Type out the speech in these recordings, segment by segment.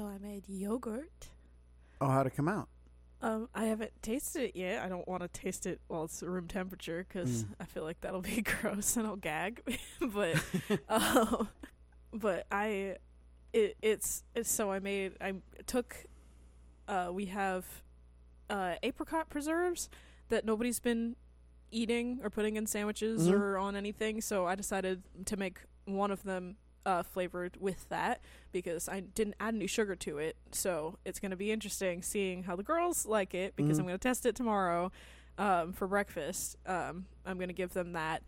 So I made yogurt. Oh, how'd it come out? Um, I haven't tasted it yet. I don't want to taste it while it's room temperature because Mm. I feel like that'll be gross and I'll gag. but, um, but I, it it's it's so I made I took, uh, we have, uh, apricot preserves that nobody's been eating or putting in sandwiches Mhm. or on anything. So I decided to make one of them uh, flavored with that because I didn't add any sugar to it. So it's going to be interesting seeing how the girls like it because Mhm. I'm going to test it tomorrow um, for breakfast. Um, I'm going to give them that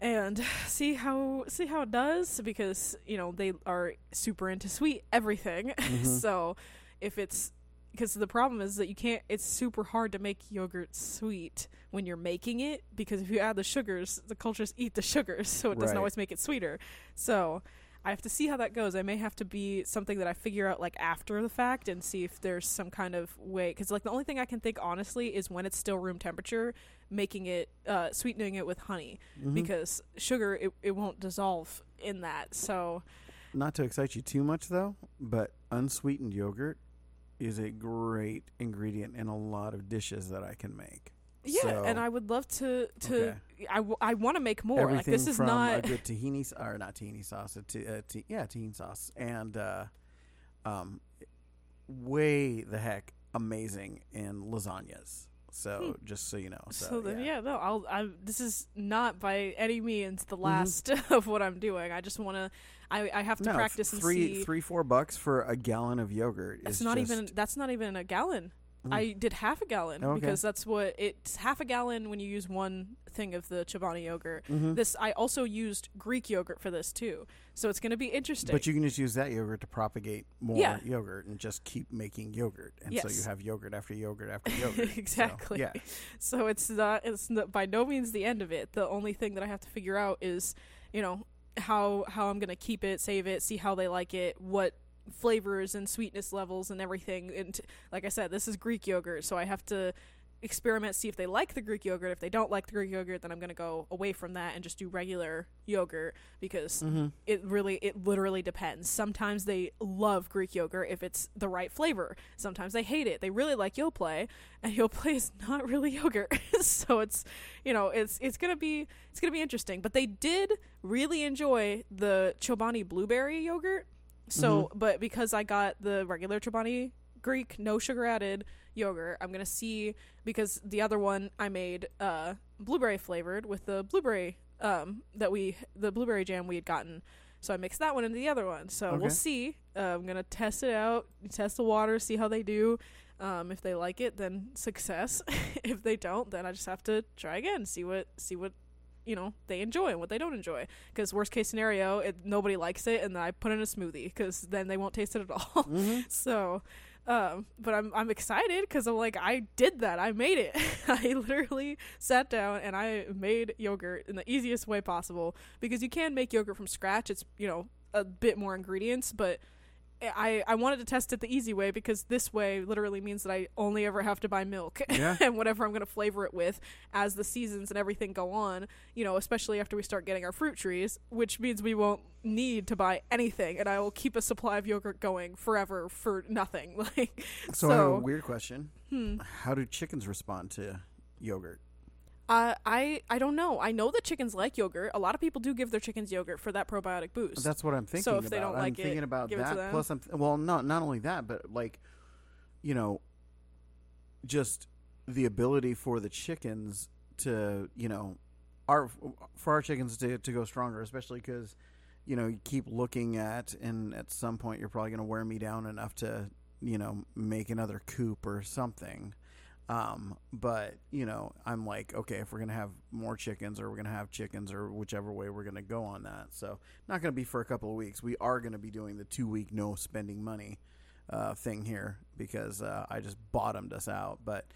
and see how see how it does because you know they are super into sweet everything. Mhm. so if it's because the problem is that you can't it's super hard to make yogurt sweet when you're making it because if you add the sugars the cultures eat the sugars so it doesn't always make it sweeter. So i have to see how that goes. I may have to be something that i figure out like after the fact and see if there's some kind of way because like the only thing i can think honestly is when it's still room temperature making it uh sweetening it with honey Mhm. because sugar it, it won't dissolve in that. So Not to excite you too much, though, but unsweetened yogurt is a great ingredient in a lot of dishes that I can make. yeah So, and i would love to to okay. I, w- I want to make more everything like this is from a good tahini or not tahini sauce, a t- uh, yeah, tahini sauce, and uh, um, way the heck amazing in lasagnas. So just so you know, so, Hmm. So, then, yeah. yeah. no, I'll. I this is not by any means the Mhm. last of what I'm doing. I just want to. I I have to no, practice and three see. three four bucks for a gallon of yogurt. Is not just, even. That's not even a gallon. Mm. I did half a gallon Okay. because that's what it's half a gallon when you use one thing of the Chobani yogurt. Mhm. This I also used Greek yogurt for this too, so it's going to be interesting. But you can just use that yogurt to propagate more Yeah. yogurt and just keep making yogurt, and so you have yogurt after yogurt after yogurt. So, Exactly. yeah. so it's not it's not, by no means the end of it the only thing that i have to figure out is you know how how i'm gonna keep it save it see how they like it what flavors and sweetness levels and everything. And like i said this is greek yogurt so i have to experiment see if they like the greek yogurt. If they don't like the greek yogurt then i'm gonna go away from that and just do regular yogurt because Mm-hmm. it really it literally depends. Sometimes they love greek yogurt if it's the right flavor. Sometimes they hate it. They really like yoplait and yoplait is not really yogurt. So it's you know it's it's gonna be it's gonna be interesting. But they did really enjoy the chobani blueberry yogurt. So but because i got the regular chobani greek no sugar added yogurt. I'm gonna see because the other one i made uh blueberry flavored with the blueberry um that we the blueberry jam we had gotten. So i mixed that one into the other one. So Okay. we'll see. Uh, i'm gonna test it out test the water see how they do. Um if they like it then success. If they don't then i just have to try again see what see what you know they enjoy and what they don't enjoy. Because worst case scenario it, nobody likes it and then i put in a smoothie because then they won't taste it at all. Mm-hmm. so um but i'm i'm excited because i'm like i did that. I made it. I literally sat down and i made yogurt in the easiest way possible because you can make yogurt from scratch. It's you know a bit more ingredients but I, I wanted to test it the easy way because this way literally means that I only ever have to buy milk Yeah. and whatever I'm going to flavor it with as the seasons and everything go on, you know, especially after we start getting our fruit trees, which means we won't need to buy anything and I will keep a supply of yogurt going forever for nothing. Like So, I have a weird question. hmm. How do chickens respond to yogurt? Uh, I I don't know. I know that chickens like yogurt. A lot of people do give their chickens yogurt for that probiotic boost. That's what I'm thinking So if about. they don't I'm like it, thinking about give it to that. them. Plus, I'm th- well, not not only that, but like, you know, just the ability for the chickens to, you know, our for our chickens to to go stronger, especially because, you know, you keep looking at, and at some point you're probably going to wear me down enough to, you know, make another coop or something. Um, but you know, I'm like, okay, if we're gonna have more chickens, or we're gonna have chickens, or whichever way we're gonna go on that. So not gonna be for a couple of weeks. We are gonna be doing the two week no spending money uh, thing here because uh, I just bottomed us out. But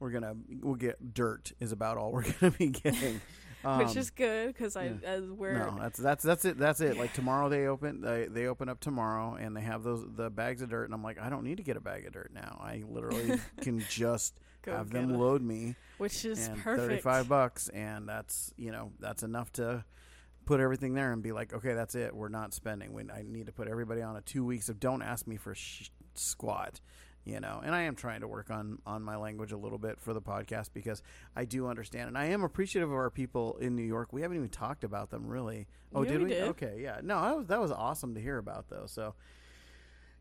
we're gonna we'll get dirt is about all we're gonna be getting. which Um, is good because I yeah. as where no, that's that's that's it. That's it. Like tomorrow they open they they open up tomorrow and they have those the bags of dirt and I'm like I don't need to get a bag of dirt now. I literally can just Go have them it. load me which is perfect. 35 bucks and that's you know that's enough to put everything there and be like, okay, that's it. We're not spending. We, I need to put everybody on a two weeks of don't ask me for sh- squat. You know, and I am trying to work on on my language a little bit for the podcast because I do understand, and I am appreciative of our people in New York. We haven't even talked about them really. Oh, Yeah, did we we? did. Okay, yeah. No, that was that was awesome to hear about though. So,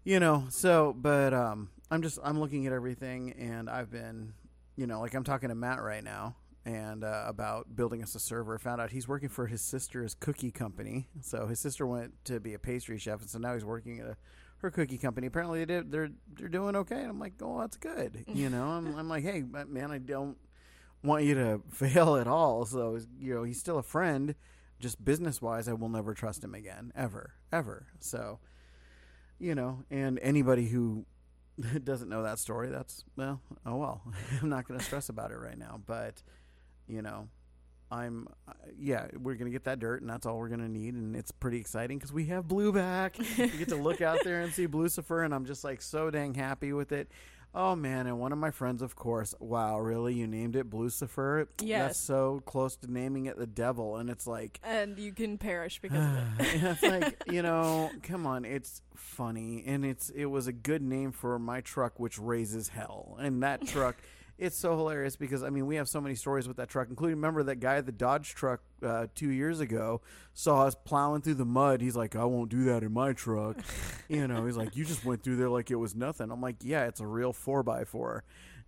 you know, so but um, I'm just I'm looking at everything, and I've been, you know, like I'm talking to Matt right now, and uh, about building us a server. Found out he's working for his sister's cookie company. So his sister went to be a pastry chef, and so now he's working at a, her cookie company. Apparently, they did, they're they're doing okay. And I'm like, oh, that's good. You know, I'm I'm like, hey, man, I don't want you to fail at all. So you know, he's still a friend. Just business wise, I will never trust him again, ever, ever. So, you know, and anybody who doesn't know that story, that's well, oh well. I'm not going to stress about it right now, but you know, I'm uh, yeah, we're going to get that dirt and that's all we're going to need and it's pretty exciting cuz we have blue back. we get to look out there and see Blucifer and I'm just like so dang happy with it. Oh man, and one of my friends of course, wow, really you named it Lucifer? Yes. That's so close to naming it the devil and it's like and you can perish because of it. it's like you know come on it's funny and it's it was a good name for my truck which raises hell and that truck it's so hilarious because i mean we have so many stories with that truck including remember that guy at the dodge truck uh, two years ago saw us plowing through the mud. He's like i won't do that in my truck. You know he's like you just went through there like it was nothing. I'm like yeah it's a real 4x4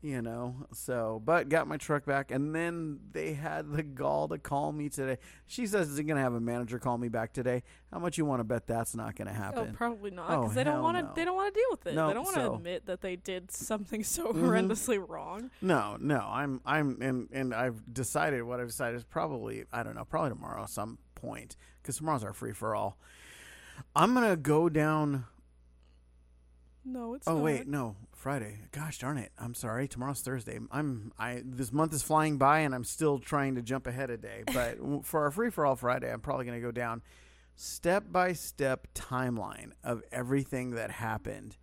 you know so but got my truck back and then they had the gall to call me today she says is going to have a manager call me back today how much you want to bet that's not going to happen Oh, probably not, Oh, because they don't want to. They don't want to deal with it. No, they don't want to so- admit that they did something so Mhm. horrendously wrong. no no i'm i'm and and i've decided what i've decided is probably i don't know probably tomorrow at some point because tomorrow's our free for all i'm going to go down No, it's Oh not. wait, no, Friday. Gosh darn it! I'm sorry. Tomorrow's Thursday. I'm I this month is flying by, and I'm still trying to jump ahead a day. But for our free for all Friday, I'm probably going to go down step by step timeline of everything that happened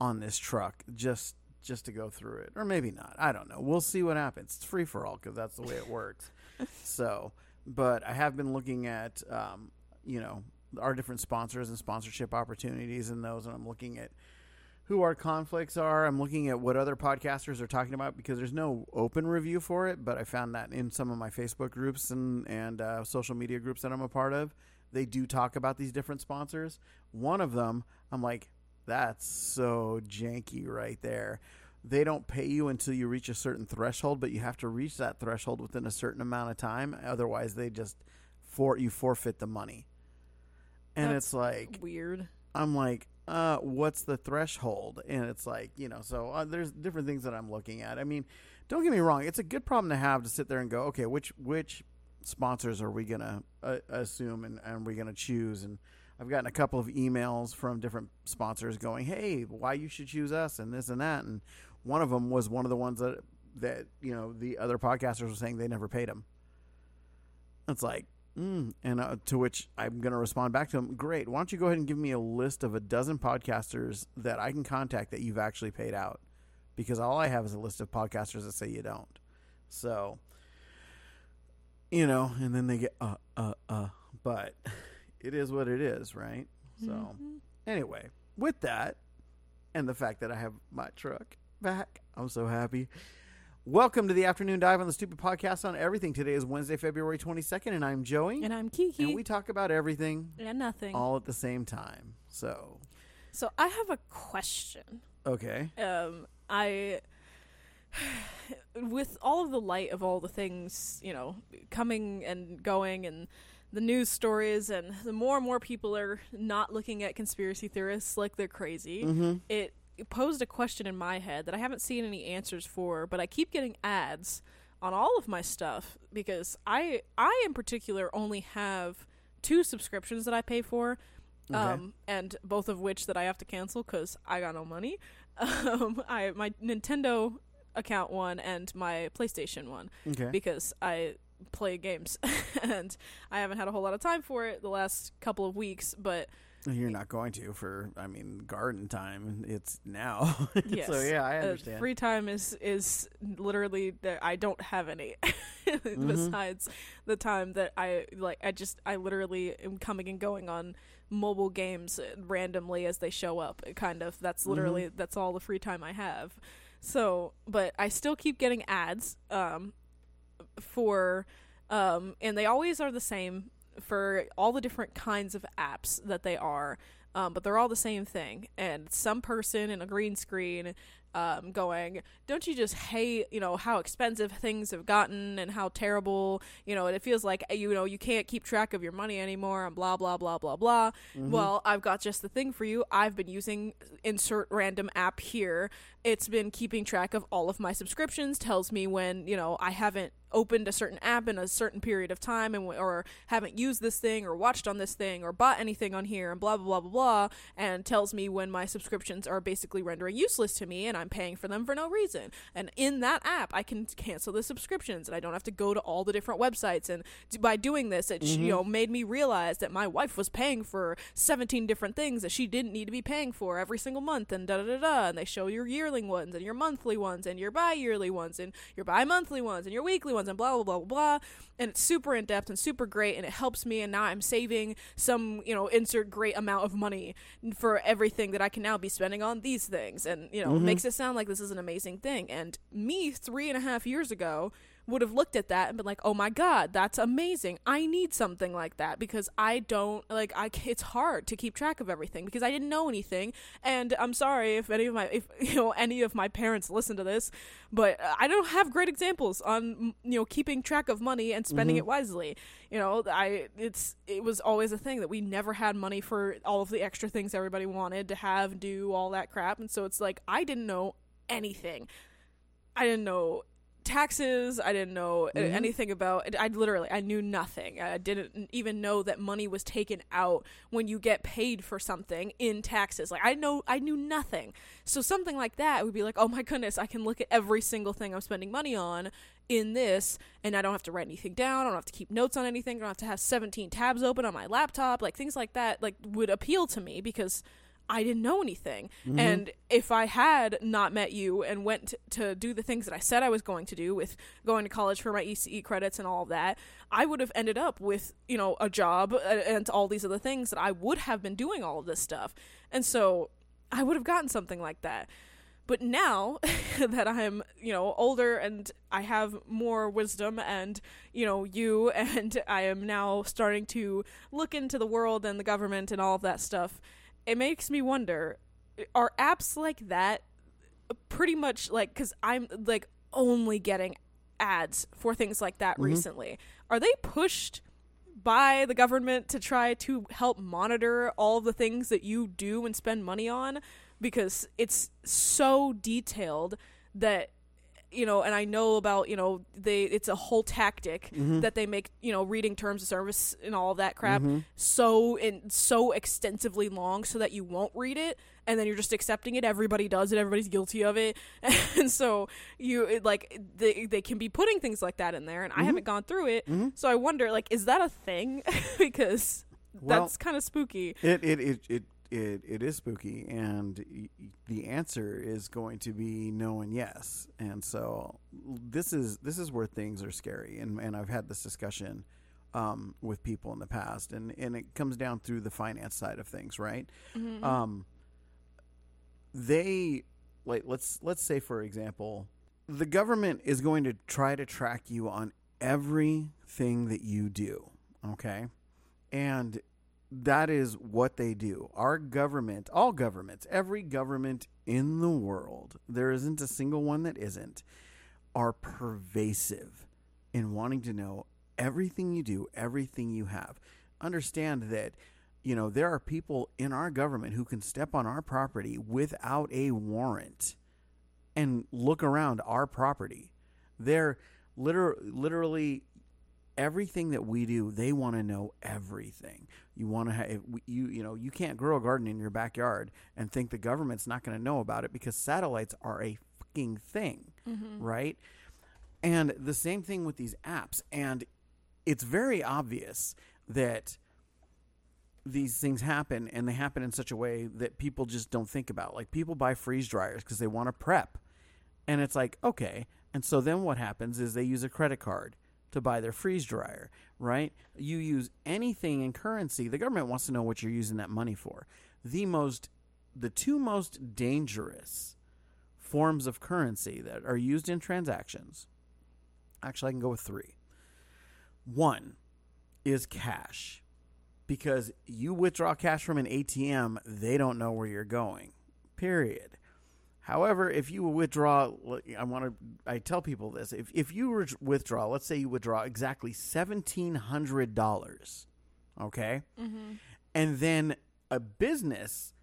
on this truck, just just to go through it, or maybe not. I don't know. We'll see what happens. It's free for all because that's the way it works. so, but I have been looking at, um, you know, our different sponsors and sponsorship opportunities and those, and I'm looking at who our conflicts are. I'm looking at what other podcasters are talking about because there's no open review for it, but I found that in some of my Facebook groups and and uh, social media groups that I'm a part of, they do talk about these different sponsors. One of them, I'm like, that's so janky right there. They don't pay you until you reach a certain threshold, but you have to reach that threshold within a certain amount of time. Otherwise, they just for you forfeit the money. And That's it's like Weird. I'm like, uh, what's the threshold? And it's like, you know, so uh, there's different things that I'm looking at. I mean, don't get me wrong; it's a good problem to have to sit there and go, okay, which which sponsors are we gonna uh, assume and, and are we gonna choose? And I've gotten a couple of emails from different sponsors going, hey, why you should choose us and this and that. And one of them was one of the ones that that you know the other podcasters were saying they never paid them. It's like, mm. and uh, to which I'm going to respond back to them. Great. Why don't you go ahead and give me a list of a dozen podcasters that I can contact that you've actually paid out? Because all I have is a list of podcasters that say you don't. So, you know, and then they get uh uh uh. But it is what it is, right? So Mhm. anyway, with that, and the fact that I have my truck back, I'm so happy. Welcome to the afternoon dive on the stupid podcast on everything. Today is Wednesday, February 22nd, and I'm Joey, And I'm Kiki. and we talk about everything and nothing. all at the same time. So, So I have a question. okay, Um, I, with all of the light of all the things you know coming and going and the news stories and the more and more people are not looking at conspiracy theorists like they're crazy. mm-hmm. it posed a question in my head that I haven't seen any answers for, but I keep getting ads on all of my stuff because I I in particular only have two subscriptions that I pay for. Okay. Um, and both of which that I have to cancel because I got no money. Um, I my Nintendo account one and my PlayStation one okay, because I play games and I haven't had a whole lot of time for it the last couple of weeks. But You're not going to for I mean garden time. It's now. Yes. so yeah, I Uh, understand. free time is is literally that I don't have any Mm-hmm. besides the time that I like I just I literally am coming and going on mobile games randomly as they show up kind of that's Mm-hmm. literally that's all the free time I have so but I still keep getting ads um for um and they always are the same for all the different kinds of apps that they are um, but they're all the same thing. And some person in a green screen um, going don't you just hate you know how expensive things have gotten and how terrible you know it feels like you know you can't keep track of your money anymore and blah blah blah blah blah. Well i've got just the thing for you. I've been using insert random app here. It's been keeping track of all of my subscriptions tells me when you know i haven't opened a certain app in a certain period of time and w- or haven't used this thing or watched on this thing or bought anything on here and blah blah blah blah blah and tells me when my subscriptions are basically rendering useless to me and I'm paying for them for no reason. And in that app I can cancel the subscriptions and I don't have to go to all the different websites. And d- by doing this it sh you mm-hmm. know made me realize that my wife was paying for 17 different things that she didn't need to be paying for every single month and da da da da. And they show your yearling ones and your monthly ones and your bi-yearly ones and your bi-monthly ones and your weekly ones and blah blah blah blah blah. And it's super in depth and super great and it helps me and now I'm saving some you know insert great amount of money for everything that I can now be spending on these things. And you know it mm-hmm. makes it sound like this is an amazing thing. And me three and a half years ago would have looked at that and been like, "Oh my god, that's amazing! I need something like that because I don't like I It's hard to keep track of everything because I didn't know anything. And I'm sorry if any of my if you know any of my parents listen to this, but I don't have great examples on you know keeping track of money and spending mm-hmm. it wisely. You know, I it's it was always a thing that we never had money for all of the extra things everybody wanted to have, do all that crap, and so it's like I didn't know anything. I didn't know taxes. I didn't know uh, anything about. I literally I knew nothing. I didn't even know that money was taken out when you get paid for something in taxes. Like I know I knew nothing. So something like that would be like, oh my goodness, I can look at every single thing I'm spending money on in this, and I don't have to write anything down. I don't have to keep notes on anything. I don't have to have 17 tabs open on my laptop. Like things like that, like would appeal to me because. I didn't know anything. And if I had not met you and went to do the things that I said I was going to do with going to college for my ECE credits and all of that, I would have ended up with, you know, a job uh, and all these other things that I would have been doing all of this stuff. And so I would have gotten something like that. But now that I'm, you know, older and I have more wisdom and, you know, you and I am now starting to look into the world and the government and all of that stuff, it makes me wonder are apps like that pretty much like cuz I'm like only getting ads for things like that mm-hmm. recently. Are they pushed by the government to try to help monitor all the things that you do and spend money on because it's so detailed that you know and i know about you know they it's a whole tactic mm-hmm. that they make you know reading terms of service and all that crap mm-hmm. so in so extensively long so that you won't read it and then you're just accepting it. Everybody does it. Everybody's guilty of it. And so you it, like they, they can be putting things like that in there and i mm-hmm. haven't gone through it. So i wonder like is that a thing? Because Well- that's kind of spooky. It it it it it, it is spooky, and the answer is going to be no and yes. And so this is this is where things are scary, and and I've had this discussion um, with people in the past, and and it comes down through the finance side of things, right? Um, they like let's let's say for example, the government is going to try to track you on everything that you do, okay? And that is what they do. Our government, all governments, every government in the world, there isn't a single one that isn't, are pervasive in wanting to know everything you do, everything you have. Understand that, you know, there are people in our government who can step on our property without a warrant and look around our property. They're liter- literally everything that we do. They want to know everything. You want to have you you know you can't grow a garden in your backyard and think the government's not going to know about it because satellites are a fucking thing, mm-hmm. right? And the same thing with these apps. And it's very obvious that these things happen and they happen in such a way that people just don't think about. Like people buy freeze dryers because they want to prep. And it's like, okay. And so then what happens is they use a credit card to buy their freeze dryer, right? You use anything in currency, the government wants to know what you're using that money for. The most the two most dangerous forms of currency that are used in transactions. Actually, I can go with 3. One is cash because you withdraw cash from an ATM, they don't know where you're going. Period. However, if you withdraw, I want to, I tell people this: if if you withdraw, let's say you withdraw exactly seventeen hundred dollars, okay, Mm-hmm. and then a business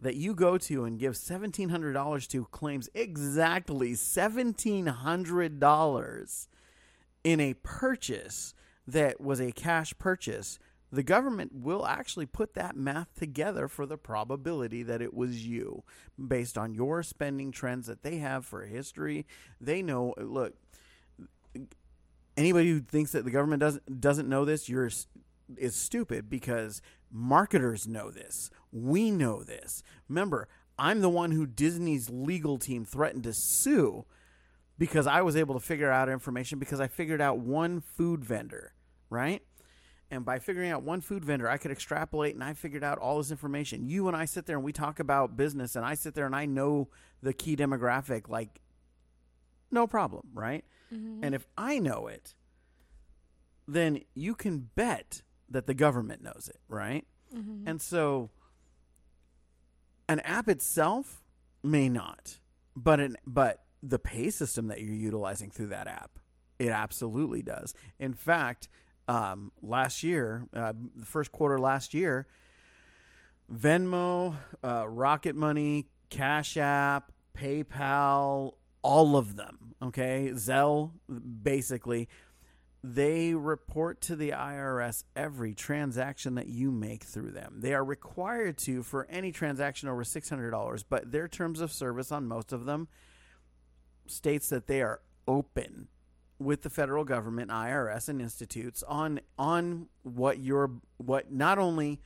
that you go to and give seventeen hundred dollars to claims exactly seventeen hundred dollars in a purchase that was a cash purchase, the government will actually put that math together for the probability that it was you based on your spending trends that they have for history. They know, look, anybody who thinks that the government doesn't doesn't know this, you're is stupid because marketers know this. We know this. Remember, I'm the one who Disney's legal team threatened to sue because I was able to figure out information because I figured out one food vendor, right? And by figuring out one food vendor, I could extrapolate and I figured out all this information. You and I sit there and we talk about business, and I sit there and I know the key demographic, like, no problem, right? Mm-hmm. And if I know it, then you can bet that the government knows it, right? Mm-hmm. And so an app itself may not, but an but the pay system that you're utilizing through that app, it absolutely does. In fact, um, last year, uh, the first quarter last year, Venmo, uh, Rocket Money, Cash App, PayPal, all of them, okay, Zelle, basically, they report to the IRS every transaction that you make through them. They are required to for any transaction over $600, but their terms of service on most of them states that they are open with the federal government, IRS and institutes on on what you're what not only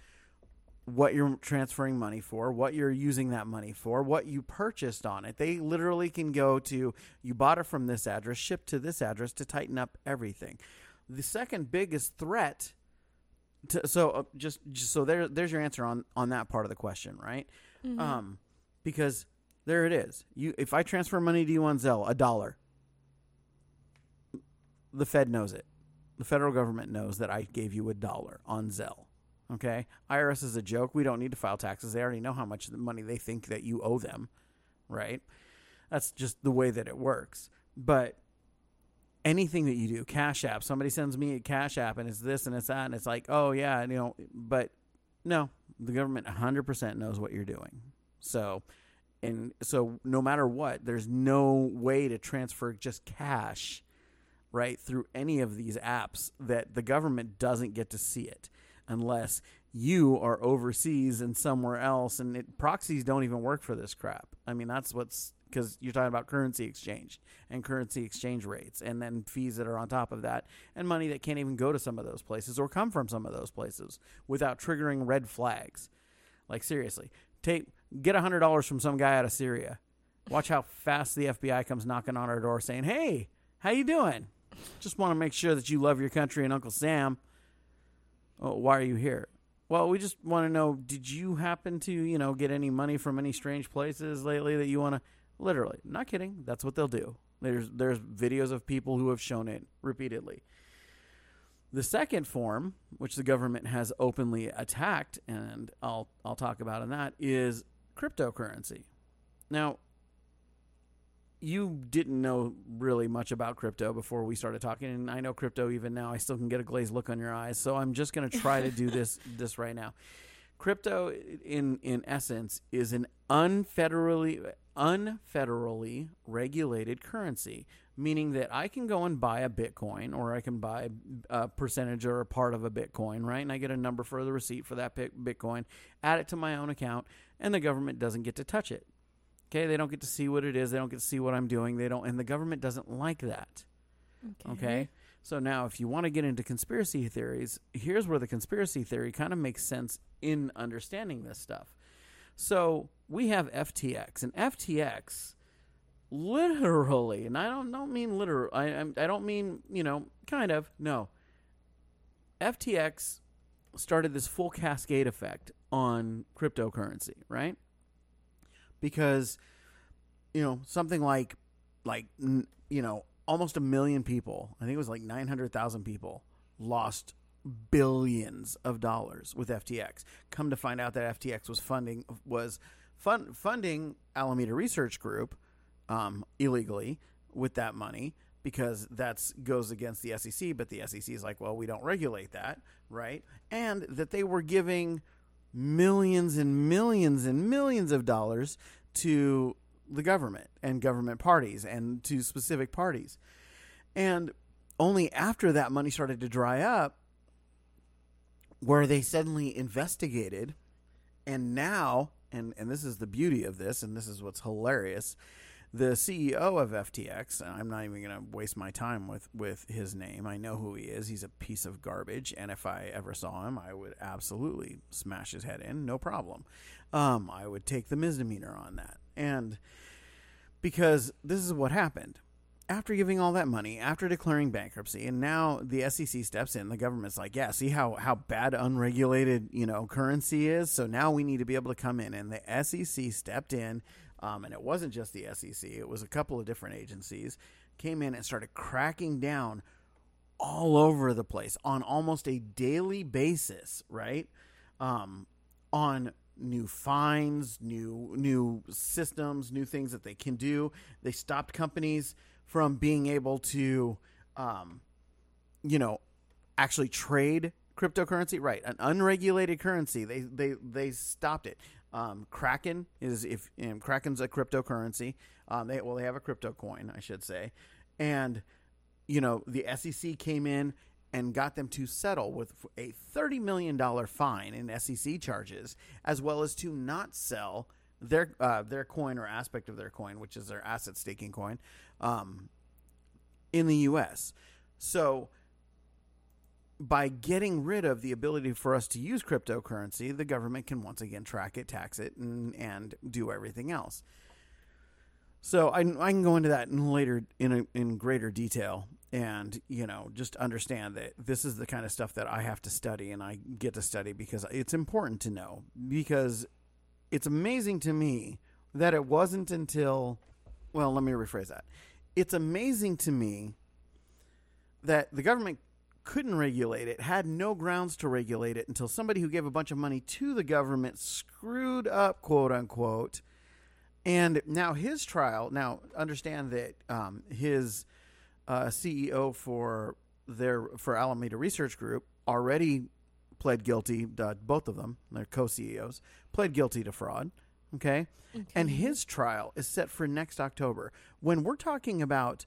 what you're transferring money for, what you're using that money for, what you purchased on it. They literally can go to you bought it from this address, shipped to this address to tighten up everything. The second biggest threat to, so uh, just, just so there there's your answer on on that part of the question, right? Mm-hmm. Um because there it is. You if I transfer money to you on Zelle, a dollar, the Fed knows it. The federal government knows that I gave you a dollar on Zelle. Okay? IRS is a joke. We don't need to file taxes. They already know how much money they think that you owe them, right? That's just the way that it works. But anything that you do, Cash App, somebody sends me a Cash App and it's this and it's that, and it's like, oh, yeah, you know, but no, the government 100% knows what you're doing. So, and so no matter what, there's no way to transfer just cash right through any of these apps that the government doesn't get to see it unless you are overseas and somewhere else and it, proxies don't even work for this crap. I mean that's what's because you're talking about currency exchange and currency exchange rates and then fees that are on top of that and money that can't even go to some of those places or come from some of those places without triggering red flags. Like seriously take get a hundred dollars from some guy out of syria. Watch how fast the fbi comes knocking on our door saying hey how you doing just want to make sure that you love your country and Uncle Sam. Oh, why are you here? Well, we just want to know did you happen to, you know, get any money from any strange places lately that you want to literally, not kidding, that's what they'll do. There's there's videos of people who have shown it repeatedly. The second form, which the government has openly attacked and I'll I'll talk about in that is cryptocurrency. Now, you didn't know really much about crypto before we started talking and I know crypto even now I still can get a glazed look on your eyes so I'm just going to try to do this this right now. Crypto in in essence is an unfederally unfederally regulated currency meaning that I can go and buy a bitcoin or I can buy a percentage or a part of a bitcoin right and I get a number for the receipt for that bitcoin add it to my own account and the government doesn't get to touch it Okay, they don't get to see what it is. They don't get to see what I'm doing. They don't, and the government doesn't like that. Okay, So now, if you want to get into conspiracy theories, here's where the conspiracy theory kind of makes sense in understanding this stuff. So we have FTX, and FTX literally, and I don't don't mean literal. I I don't mean you know kind of no. FTX started this full cascade effect on cryptocurrency, right? Because you know something like like you know almost a million people. I think it was like nine hundred thousand people lost billions of dollars with FTX. Come to find out that FTX was funding was fun, funding Alameda Research Group um, illegally with that money because that's goes against the SEC. But the SEC is like, well, we don't regulate that, right? And that they were giving millions and millions and millions of dollars to the government and government parties and to specific parties. And only after that money started to dry up where they suddenly investigated and now and and this is the beauty of this and this is what's hilarious the CEO of FTX and I'm not even going to waste my time with with his name. I know who he is. He's a piece of garbage and if I ever saw him I would absolutely smash his head in no problem. Um, I would take the misdemeanor on that. And because this is what happened. After giving all that money, after declaring bankruptcy, and now the SEC steps in, the government's like, yeah, see how, how bad unregulated, you know, currency is? So now we need to be able to come in. And the SEC stepped in, um, and it wasn't just the SEC, it was a couple of different agencies, came in and started cracking down all over the place on almost a daily basis, right? Um, on new fines, new new systems, new things that they can do. They stopped companies from being able to, um, you know, actually trade cryptocurrency. Right, an unregulated currency. They they they stopped it. Um, Kraken is if um, Kraken's a cryptocurrency. Um, they well they have a crypto coin, I should say, and you know the SEC came in and got them to settle with a $30 million fine in SEC charges, as well as to not sell their uh, their coin or aspect of their coin, which is their asset staking coin, um, in the U.S. So, by getting rid of the ability for us to use cryptocurrency, the government can once again track it, tax it, and, and do everything else. So I, I can go into that in later in a, in greater detail, and you know just understand that this is the kind of stuff that I have to study, and I get to study because it's important to know because it's amazing to me that it wasn't until well let me rephrase that it's amazing to me that the government couldn't regulate it had no grounds to regulate it until somebody who gave a bunch of money to the government screwed up quote unquote. And now his trial now understand that um, his uh, ceo for their for alameda research group already pled guilty uh, both of them their co-ceos pled guilty to fraud okay? and his trial is set for next october. When we're talking about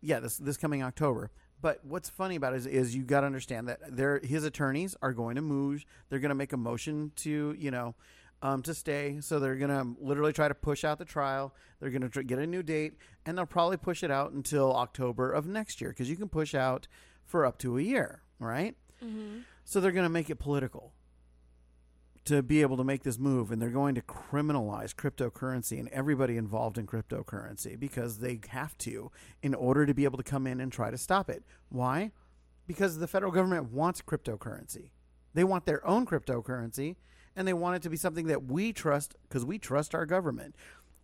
yeah this this coming october but what's funny about it is, is you got to understand that their his attorneys are going to move they're going to make a motion to you know um, to stay. So they're going to literally try to push out the trial. They're going to tr- get a new date and they'll probably push it out until october of next year because you can push out for up to a year right? So they're going to make it political to be able to make this move and they're going to criminalize cryptocurrency and everybody involved in cryptocurrency because they have to in order to be able to come in and try to stop it. Why? Because the federal government wants cryptocurrency. They want their own cryptocurrency and they want it to be something that we trust because we trust our government.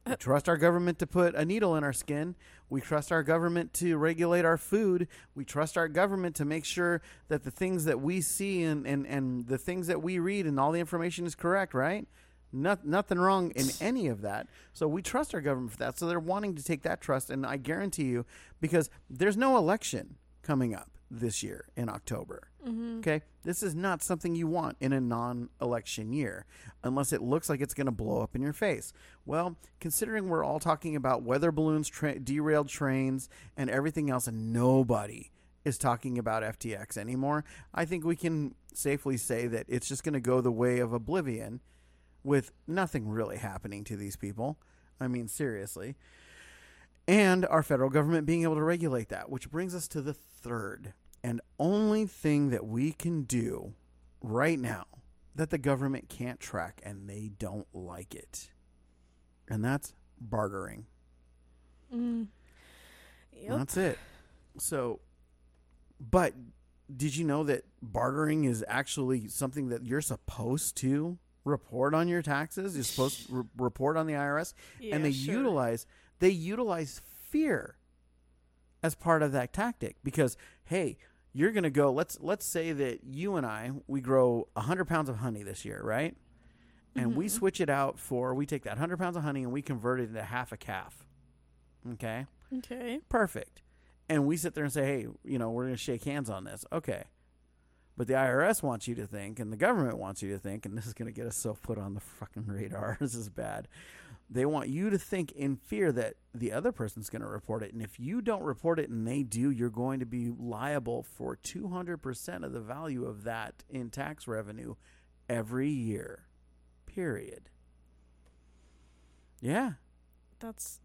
We trust our government to put a needle in our skin. We trust our government to regulate our food. We trust our government to make sure that the things that we see and, and, and the things that we read and all the information is correct, right? Not, nothing wrong in any of that. So we trust our government for that. So they're wanting to take that trust. And I guarantee you, because there's no election coming up this year in October. Mm-hmm. Okay? This is not something you want in a non election year unless it looks like it's going to blow up in your face. Well, considering we're all talking about weather balloons, tra- derailed trains, and everything else, and nobody is talking about FTX anymore, I think we can safely say that it's just going to go the way of oblivion with nothing really happening to these people. I mean, seriously. and our federal government being able to regulate that, which brings us to the third and only thing that we can do right now that the government can't track and they don't like it. And that's bartering. Mm. Yep. That's it. So, but did you know that bartering is actually something that you're supposed to report on your taxes? You're supposed to re- report on the IRS, and they sure. utilize they utilize fear as part of that tactic because hey, you're gonna go. Let's let's say that you and I we grow hundred pounds of honey this year, right? And we Mhm. switch it out for we take that hundred pounds of honey and we convert it into half a calf. Okay Okay. perfect. And we sit there and say, hey, you know, we're going to shake hands on this. Okay. But the IRS wants you to think, and the government wants you to think, and this is going to get us so put on the fucking radar. this is bad. They want you to think in fear that the other person's going to report it. And if you don't report it and they do, you're going to be liable for 200% of the value of that in tax revenue every year. Period. Yeah That's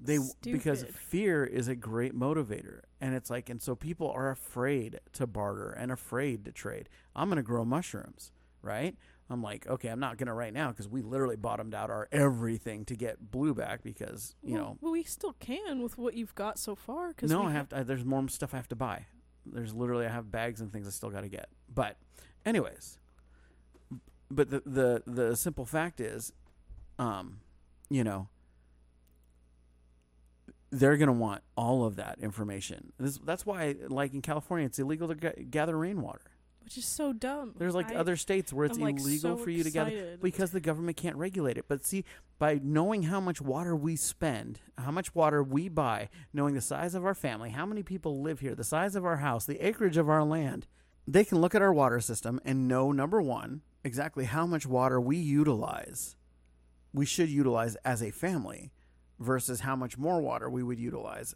they because fear is a great motivator and it's like and so people are afraid to barter and afraid to trade i'm going to grow mushrooms right i'm like okay i'm not going to right now because we literally bottomed out our everything to get blue back because you well, know well, we still can with what you've got so far. Cause no i have to I, there's more stuff i have to buy. There's literally i have bags and things i still got to get. But anyways but the the the simple fact is um you know they're going to want all of that information. This, that's why like in california it's illegal to g- gather rainwater which is so dumb. there's like I- other states where it's I'm, like, illegal so for you to gather excited. because the government can't regulate it. But see, by knowing how much water we spend, how much water we buy, knowing the size of our family, how many people live here, the size of our house, the acreage of our land, they can look at our water system and know number one, exactly how much water we utilize, we should utilize as a family versus how much more water we would utilize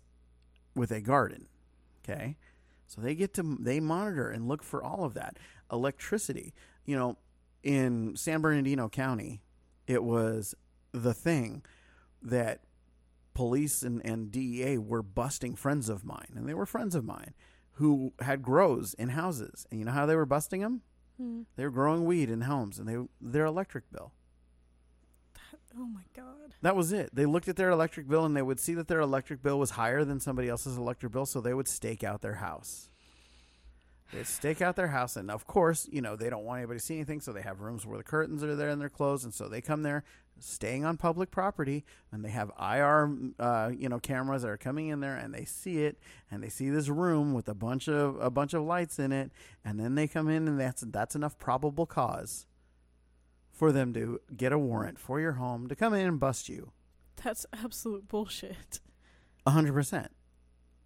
with a garden. Okay? So they get to they monitor and look for all of that. Electricity, you know, in San Bernardino County, it was the thing that police and, and DEA were busting friends of mine, and they were friends of mine who had grows in houses. And you know how they were busting them? Hmm. They were growing weed in homes, and they their electric bill. Oh my god. That was it. They looked at their electric bill and they would see that their electric bill was higher than somebody else's electric bill, so they would stake out their house. They'd stake out their house, and of course, you know, they don't want anybody to see anything, so they have rooms where the curtains are there and they're closed, and so they come there staying on public property, and they have IR, uh, you know, cameras that are coming in there, and they see it, and they see this room with a bunch of a bunch of lights in it, and then they come in, and that's that's enough probable cause for them to get a warrant for your home to come in and bust you. That's absolute bullshit. A hundred percent.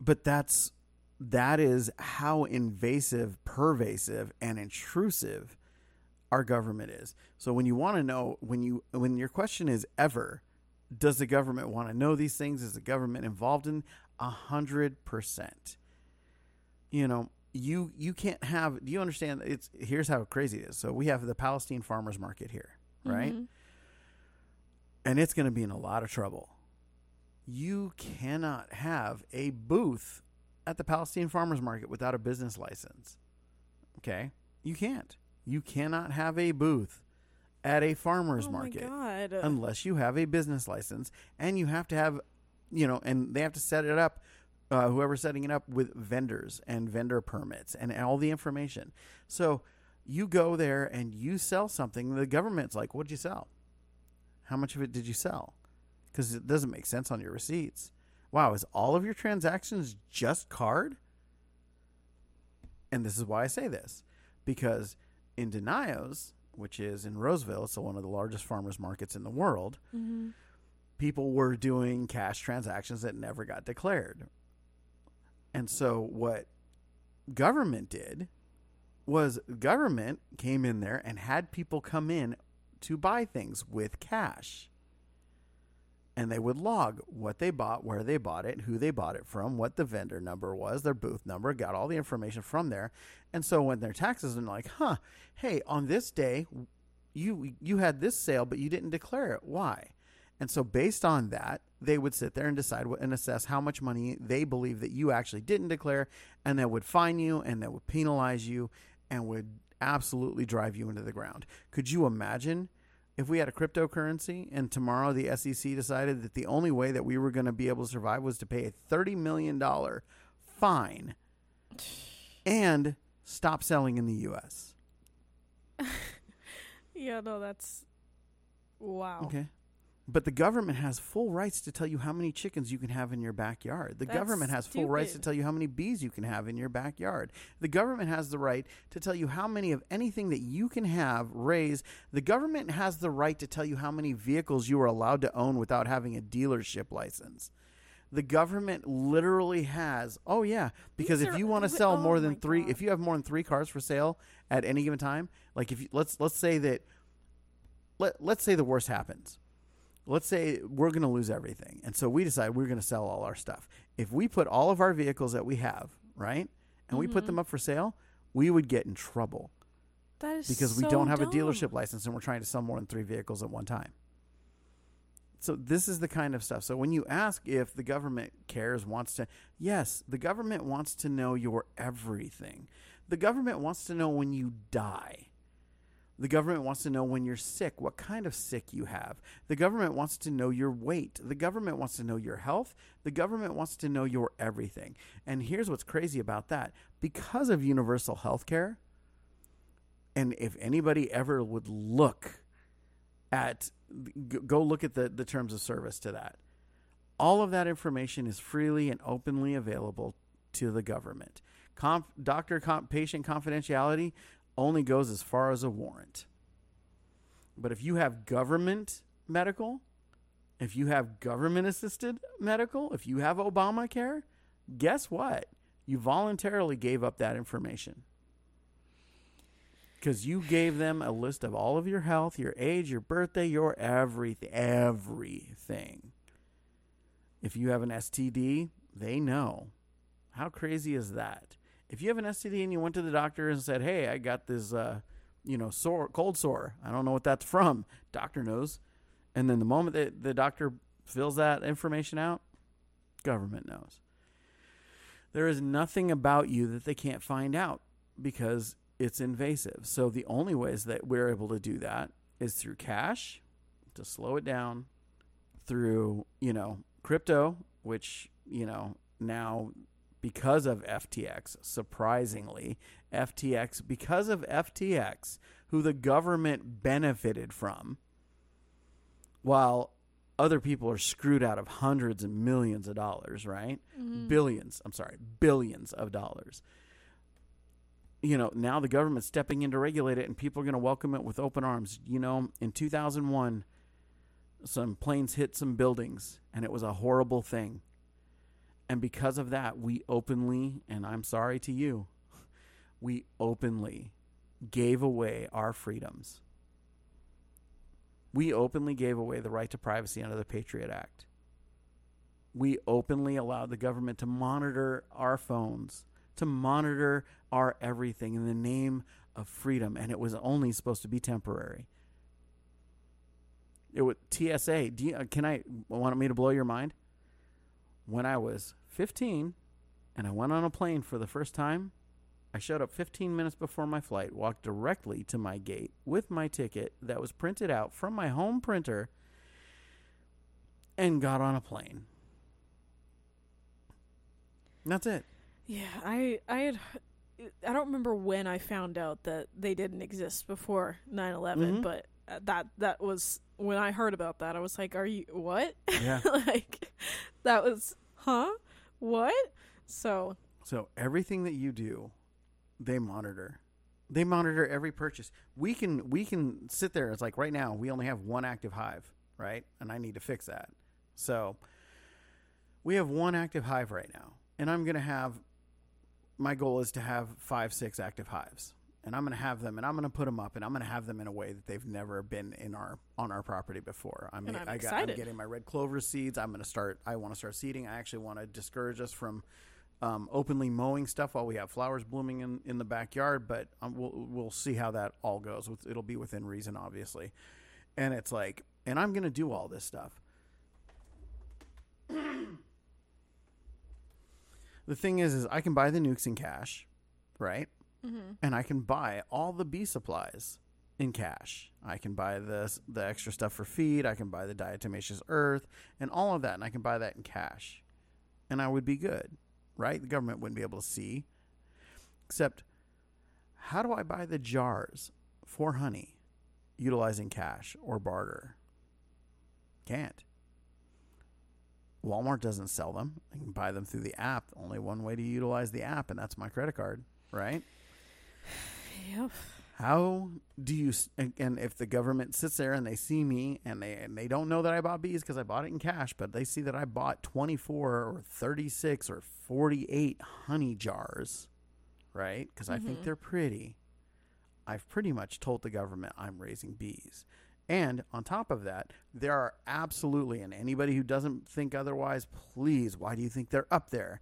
But that's that is how invasive, pervasive, and intrusive our government is. So when you want to know, when you when your question is ever, does the government want to know these things? Is the government involved in a hundred percent? You know, you you can't have. Do you understand? It's here's how crazy it is. So we have the Palestine farmers market here, right? Mhm. and it's going to be in a lot of trouble. You cannot have a booth at the Palestine Farmers Market without a business license. Okay? You can't. You cannot have a booth at a farmers oh market unless you have a business license and you have to have you know and they have to set it up uh, whoever's setting it up with vendors and vendor permits and all the information. So you go there and you sell something the government's like what'd you sell? How much of it did you sell? Because it doesn't make sense on your receipts. Wow is all of your transactions just card? And this is why i say this because in Denio's which is in roseville it's one of the largest farmers markets in the world hmm people were doing cash transactions that never got declared. And so what government did was government came in there and had people come in to buy things with cash. And they would log what they bought, where they bought it, who they bought it from, what the vendor number was, their booth number, got all the information from there. And so when their taxes are like, huh, hey, on this day you you had this sale but you didn't declare it. Why? And so, based on that, they would sit there and decide what, and assess how much money they believe that you actually didn't declare, and that would fine you and that would penalize you and would absolutely drive you into the ground. Could you imagine if we had a cryptocurrency and tomorrow the SEC decided that the only way that we were going to be able to survive was to pay a $30 million fine and stop selling in the US? Yeah, no, that's wow. Okay. But the government has full rights to tell you how many chickens you can have in your backyard. The That's government has full rights to tell you how many bees you can have in your backyard. The government has the right to tell you how many of anything that you can have raise. The government has the right to tell you how many vehicles you are allowed to own without having a dealership license. The government literally has. Oh yeah, because These if are- you want to sell oh more than 3 God. if you have more than 3 cars for sale at any given time, like if you, let's let's say that let let's say the worst happens let's say we're going to lose everything. And so we decide we're going to sell all our stuff. If we put all of our vehicles that we have right and we put mm-hmm. them up for sale we would get in trouble. That is because we don't have a dealership license and we're trying to sell more than three vehicles at one time. So this is the kind of stuff. So when you ask if the government cares wants to yes the government wants to know your everything. The government wants to know when you die the government wants to know when you're sick, what kind of sick you have. The government wants to know your weight. The government wants to know your health. The government wants to know your everything. And here's what's crazy about that because of universal health care, and if anybody ever would look at, go look at the, the terms of service to that, all of that information is freely and openly available to the government. Conf, doctor com, patient confidentiality only goes as far as a warrant. But if you have government medical, if you have government assisted medical, if you have Obamacare, guess what? You voluntarily gave up that information. Because you gave them a list of all of your health, your age, your birthday, your everything. Everything. If you have an STD, they know. How crazy is that? If you have an STD and you went to the doctor and said, "Hey, I got this, uh, you know, sore, cold sore. I don't know what that's from." Doctor knows, and then the moment that the doctor fills that information out, government knows. There is nothing about you that they can't find out because it's invasive. So the only ways that we're able to do that is through cash to slow it down, through you know crypto, which you know now because of FTX, surprisingly, FTX, because of FTX, who the government benefited from, while other people are screwed out of hundreds and millions of dollars, right? Mm-hmm. Billions, I'm sorry, billions of dollars. You know, now the government's stepping in to regulate it, and people are going to welcome it with open arms. You know, in 2001, some planes hit some buildings, and it was a horrible thing. And because of that, we openly, and I'm sorry to you, we openly gave away our freedoms. We openly gave away the right to privacy under the Patriot Act. We openly allowed the government to monitor our phones, to monitor our everything in the name of freedom, and it was only supposed to be temporary. It was TSA. You, uh, can I want me to blow your mind? when I was 15 and I went on a plane for the first time, I showed up 15 minutes before my flight, walked directly to my gate with my ticket that was printed out from my home printer, and got on a plane. That's it. Yeah, I I had I don't remember when I found out that they didn't exist before 9/11, Mhm. but uh, that that was when I heard about that. I was like, "Are you what?" Yeah. like that was, "Huh? What?" So, So everything that you do, they monitor. They monitor every purchase. We can we can sit there. It's like right now we only have one active hive, right? And I need to fix that. So we have one active hive right now, and I'm to have. My goal is to have five, six active hives, and I'm going to have them and I'm going to put them up and I'm going to have them in a way that they've never been in our on our property before. I mean, I'm, I got, I'm getting my red clover seeds. I'm going to start. I want to start seeding. I actually want to discourage us from um, openly mowing stuff while we have flowers blooming in, in the backyard. But um, we'll we'll see how that all goes. It'll be within reason, obviously. And it's like, and I'm going to do all this stuff. the thing is, is I can buy the nucs in cash, right? Mm-hmm. And I can buy all the bee supplies in cash. I can buy the the extra stuff for feed. I can buy the diatomaceous earth and all of that, and I can buy that in cash, and I would be good, right? The government wouldn't be able to see. Except, how do I buy the jars for honey, utilizing cash or barter? Can't. Walmart doesn't sell them. I can buy them through the app. Only one way to utilize the app, and that's my credit card, right? Yep. How do you and if the government sits there and they see me and they and they don't know that I bought bees because I bought it in cash, but they see that I bought 24 or 36 or 48 honey jars, right? Because I think Mhm. they're pretty. I've pretty much told the government I'm raising bees. And on top of that, there are absolutely, and anybody who doesn't think otherwise, please, why do you think they're up there?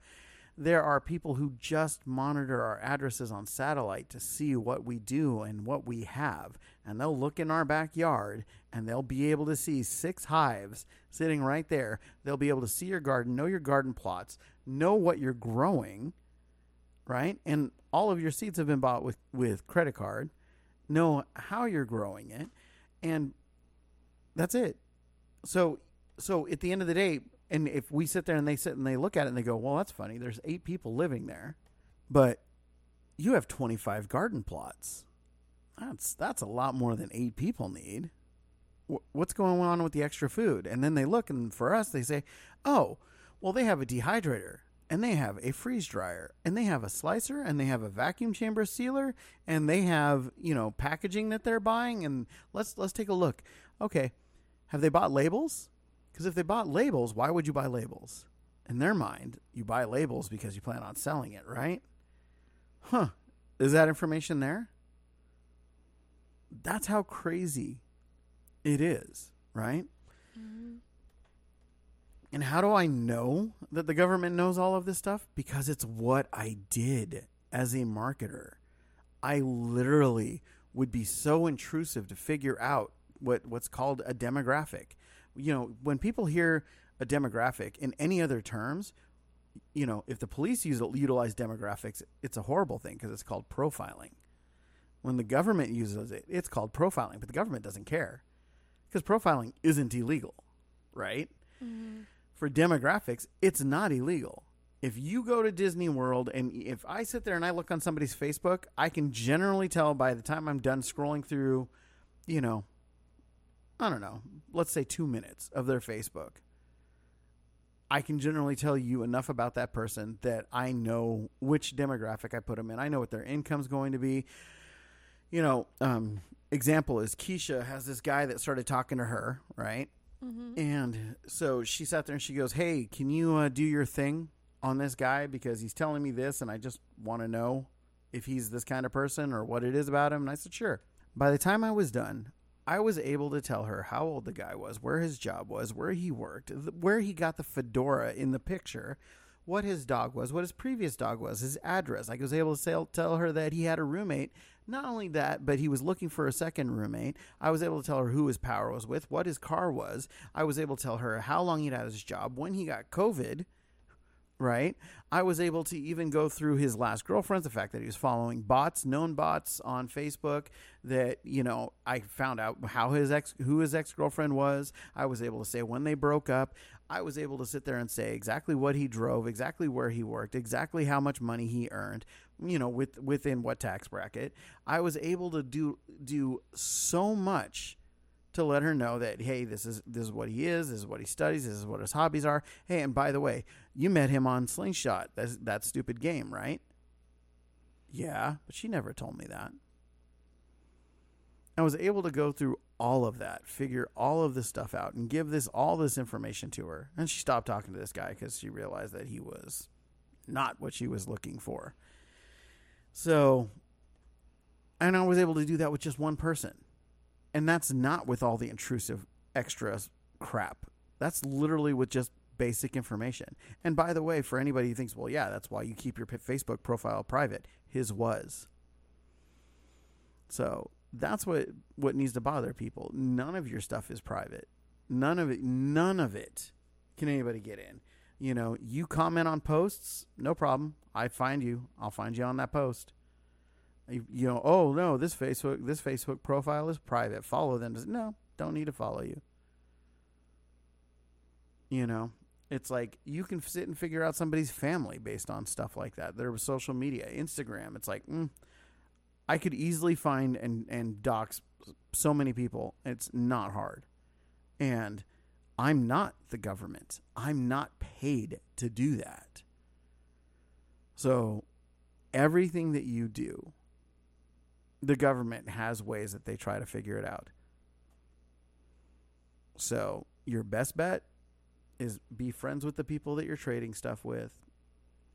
There are people who just monitor our addresses on satellite to see what we do and what we have. And they'll look in our backyard and they'll be able to see six hives sitting right there. They'll be able to see your garden, know your garden plots, know what you're growing, right? And all of your seeds have been bought with, with credit card, know how you're growing it, and that's it. So so at the end of the day, and if we sit there and they sit and they look at it and they go, "Well, that's funny. There's eight people living there, but you have 25 garden plots. That's that's a lot more than eight people need. Wh- What's going on with the extra food?" And then they look and for us they say, "Oh, well they have a dehydrator." And they have a freeze dryer, and they have a slicer, and they have a vacuum chamber sealer, and they have you know packaging that they're buying. And let's let's take a look. Okay, have they bought labels? Because if they bought labels, why would you buy labels? In their mind, you buy labels because you plan on selling it, right? Huh. Is that information there? That's how crazy it is, right? Mm-hmm. And how do I know that the government knows all of this stuff? Because it's what I did as a marketer. I literally would be so intrusive to figure out what what's called a demographic. You know, when people hear a demographic in any other terms, you know, if the police use utilize demographics, it's a horrible thing because it's called profiling. When the government uses it, it's called profiling, but the government doesn't care because profiling isn't illegal, right? Mm-hmm. For demographics, it's not illegal. If you go to Disney World and if I sit there and I look on somebody's Facebook, I can generally tell by the time I'm done scrolling through, you know, I don't know, let's say two minutes of their Facebook. I can generally tell you enough about that person that I know which demographic I put them in. I know what their income's going to be. You know, um, example is Keisha has this guy that started talking to her, right? Mm-hmm. And so she sat there and she goes, "Hey, can you uh, do your thing on this guy because he's telling me this, and I just want to know if he's this kind of person or what it is about him." And I said, "Sure." By the time I was done, I was able to tell her how old the guy was, where his job was, where he worked, where he got the fedora in the picture, what his dog was, what his previous dog was, his address. I was able to say, tell her that he had a roommate. Not only that, but he was looking for a second roommate. I was able to tell her who his power was with, what his car was. I was able to tell her how long he'd had his job, when he got COVID, right? I was able to even go through his last girlfriends, the fact that he was following bots, known bots on Facebook that, you know, I found out how his ex who his ex-girlfriend was. I was able to say when they broke up. I was able to sit there and say exactly what he drove, exactly where he worked, exactly how much money he earned, you know, with within what tax bracket. I was able to do do so much to let her know that hey, this is this is what he is, this is what he studies, this is what his hobbies are. Hey, and by the way, you met him on Slingshot. That's that stupid game, right? Yeah, but she never told me that. I was able to go through all of that, figure all of this stuff out, and give this all this information to her. And she stopped talking to this guy because she realized that he was not what she was looking for. So, and I was able to do that with just one person. And that's not with all the intrusive extra crap. That's literally with just basic information. And by the way, for anybody who thinks, well, yeah, that's why you keep your Facebook profile private, his was. So that's what what needs to bother people. None of your stuff is private. None of it. None of it can anybody get in. You know, you comment on posts, no problem. I find you. I'll find you on that post. You, know, oh no, this Facebook this Facebook profile is private. Follow them. No, don't need to follow you. You know, it's like you can sit and figure out somebody's family based on stuff like that. There was social media, Instagram. It's like mm, I could easily find and and dox so many people. It's not hard, and I'm not the government. I'm not paid to do that. So everything that you do, the government has ways that they try to figure it out. So your best bet is be friends with the people that you're trading stuff with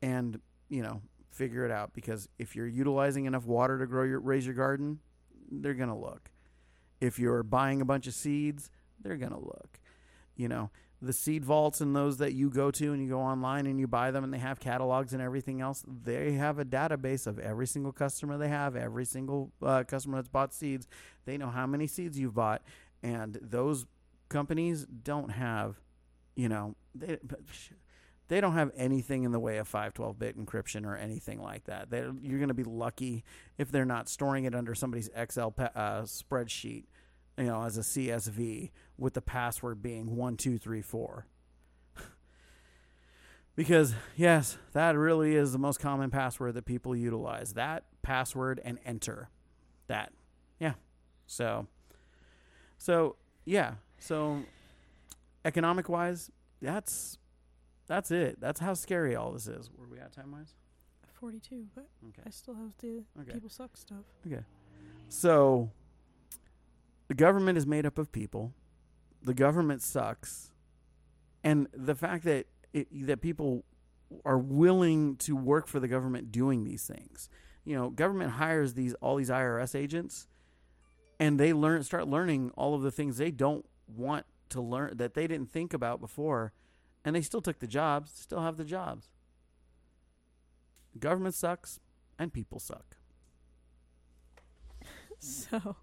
and, you know, figure it out because if you're utilizing enough water to grow your raise your garden, they're going to look. If you're buying a bunch of seeds, they're going to look. You know, the seed vaults and those that you go to and you go online and you buy them and they have catalogs and everything else, they have a database of every single customer they have, every single uh, customer that's bought seeds. They know how many seeds you've bought, and those companies don't have you know, they they don't have anything in the way of 512 bit encryption or anything like that. They're, you're going to be lucky if they're not storing it under somebody's Excel uh, spreadsheet, you know, as a CSV with the password being one two three four. because yes, that really is the most common password that people utilize. That password and enter. That, yeah. So, so yeah. So economic wise, that's that's it. That's how scary all this is. Where we at time wise? Forty two, but Okay. I still have the Okay. people suck stuff. Okay. So the government is made up of people. The government sucks. And the fact that it, that people are willing to work for the government doing these things. You know, government hires these all these IRS agents and they learn start learning all of the things they don't want to learn that they didn't think about before and they still took the jobs, still have the jobs. Government sucks and people suck. So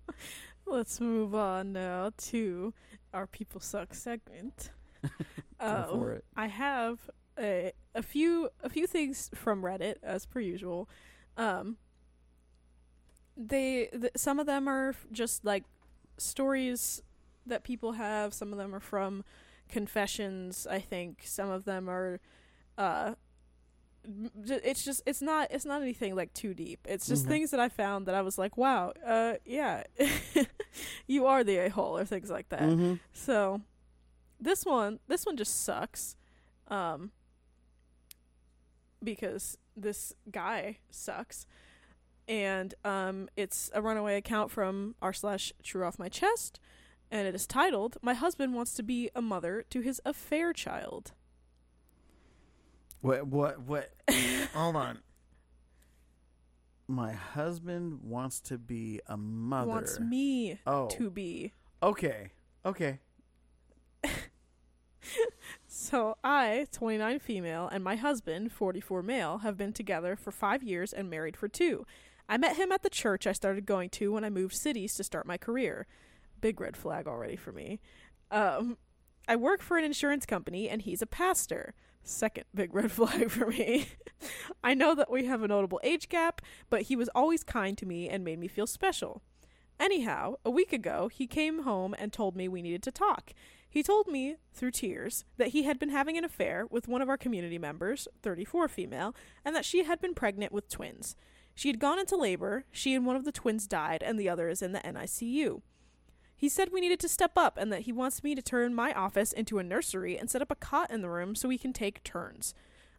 let's move on now to our people suck segment. Go Um, for it. I have a a few a few things from Reddit as per usual. Um, they th- some of them are just like stories that people have. Some of them are from confessions. I think some of them are. Uh, it's just it's not it's not anything like too deep. It's just Mhm. things that I found that I was like, wow, uh, yeah, you are the a hole or things like that. Mm-hmm. So this one this one just sucks. Um because this guy sucks. And um it's a runaway account from r slash true off my chest and it is titled My husband wants to be a mother to his affair child. What? What? What? Hold on. My husband wants to be a mother. Wants me oh, to be. okay, okay. So I, 29 female, and my husband, 44 male, have been together for five years and married for two. I met him at the church I started going to when I moved cities to start my career. Big red flag already for me. Um, I work for an insurance company and he's a pastor. Second big red flag for me. I know that we have a notable age gap, but he was always kind to me and made me feel special. Anyhow, a week ago, he came home and told me we needed to talk. He told me, through tears, that he had been having an affair with one of our community members, 34 female, and that she had been pregnant with twins. She had gone into labor, she and one of the twins died, and the other is in the NICU. He said we needed to step up and that he wants me to turn my office into a nursery and set up a cot in the room so we can take turns.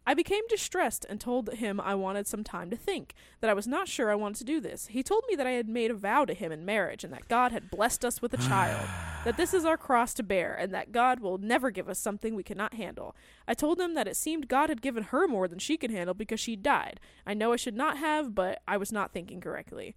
I became distressed and told him I wanted some time to think, that I was not sure I wanted to do this. He told me that I had made a vow to him in marriage and that God had blessed us with a child, that this is our cross to bear, and that God will never give us something we cannot handle. I told him that it seemed God had given her more than she could handle because she died. I know I should not have, but I was not thinking correctly.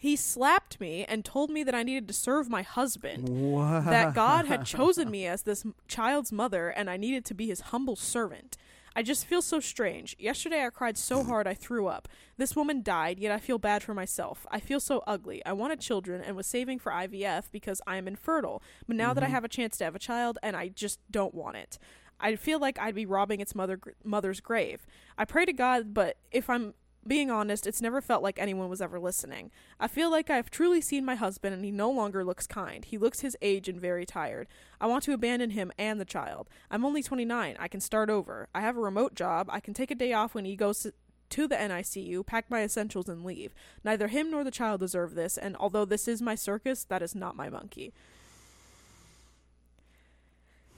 He slapped me and told me that I needed to serve my husband What? that God had chosen me as this child's mother and I needed to be his humble servant. I just feel so strange. Yesterday I cried so hard I threw up. This woman died, yet I feel bad for myself. I feel so ugly. I wanted children and was saving for IVF because I am infertile. But now that I mm-hmm. have a chance to have a child and I just don't want it. I feel like I'd be robbing its mother mother's grave. I pray to God, but if I'm being honest, it's never felt like anyone was ever listening. I feel like I've truly seen my husband and he no longer looks kind. He looks his age and very tired. I want to abandon him and the child. I'm only 29. I can start over. I have a remote job. I can take a day off when he goes to, to the NICU, pack my essentials, and leave. Neither him nor the child deserve this, and although this is my circus, that is not my monkey.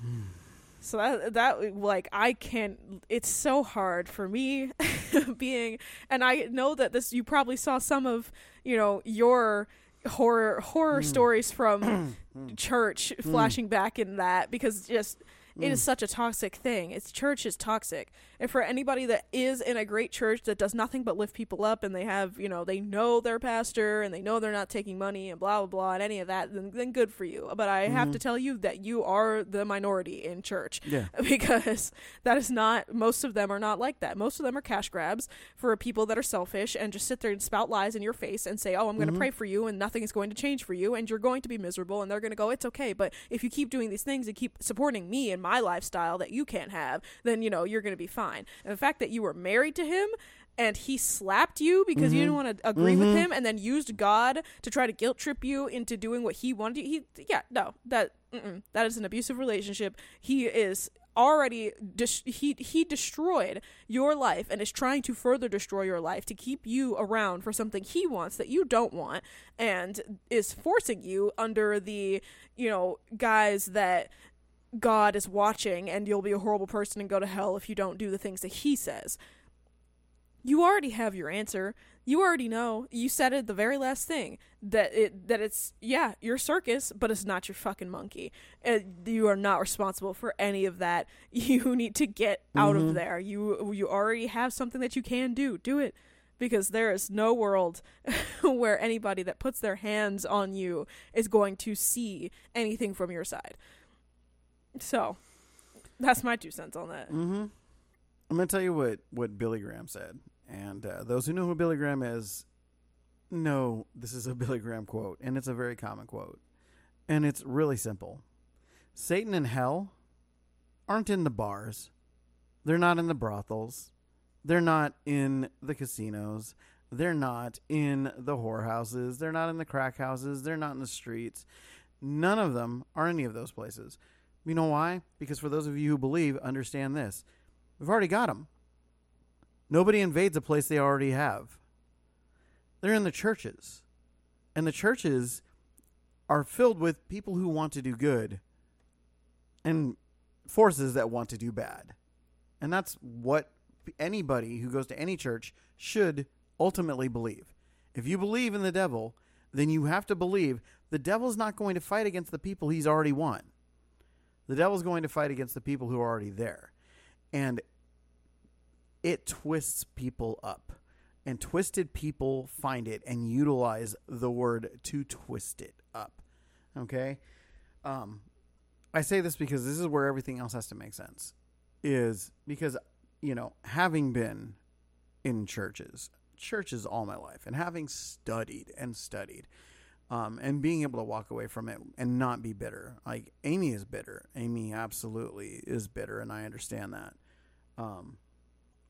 Hmm. So that that like I can't. It's so hard for me being, and I know that this. You probably saw some of you know your horror horror Mm. stories from church flashing back in that because just it Mm. is such a toxic thing. It's church is toxic. And for anybody that is in a great church that does nothing but lift people up and they have, you know, they know their pastor and they know they're not taking money and blah blah blah and any of that, then, then good for you. But I have Mhm. to tell you that you are the minority in church Yeah. because that is not most of them are not like that. Most of them are cash grabs for people that are selfish and just sit there and spout lies in your face and say, "Oh, I'm going to Mhm. pray for you and nothing is going to change for you and you're going to be miserable." And they're going to go, "It's okay, but if you keep doing these things and keep supporting me and my lifestyle that you can't have, then you know, you're going to be fine." And the fact that you were married to him and he slapped you because you Mhm. didn't want to agree with Mhm. him and then used God to try to guilt trip you into doing what he wanted you. He yeah, no. That that is an abusive relationship. He is already dis- he he destroyed your life and is trying to further destroy your life to keep you around for something he wants that you don't want and is forcing you under the you know guys that God is watching and you'll be a horrible person and go to hell if you don't do the things that he says. You already have your answer. You already know. You said it the very last thing that it that it's yeah your circus, but it's not your fucking monkey. Uh, you are not responsible for any of that. You need to get out Mhm. of there. You you already have something that you can do. Do it because there is no world where anybody that puts their hands on you is going to see anything from your side. So that's my two cents on that. Mm-hmm. I'm gonna tell you what what Billy Graham said, and uh, those who know who Billy Graham is know this is a Billy Graham quote, and it's a very common quote, and it's really simple. Satan and hell aren't in the bars. They're not in the brothels. They're not in the casinos. They're not in the whorehouses. They're not in the crack houses. They're not in the streets. None of them are any of those places. You know why? Because for those of you who believe, understand this. We've already got them. Nobody invades a place they already have. They're in the churches. And the churches are filled with people who want to do good and forces that want to do bad. And that's what anybody who goes to any church should ultimately believe. If you believe in the devil, then you have to believe the devil's not going to fight against the people he's already won. The devil's going to fight against the people who are already there. And it twists people up. And twisted people find it and utilize the word to twist it up. Okay? Um, I say this because this is where everything else has to make sense. Is because, you know, having been in churches, churches all my life, and having studied and studied, um, and being able to walk away from it and not be bitter. Like Amy is bitter. Amy absolutely is bitter, and I understand that. Um,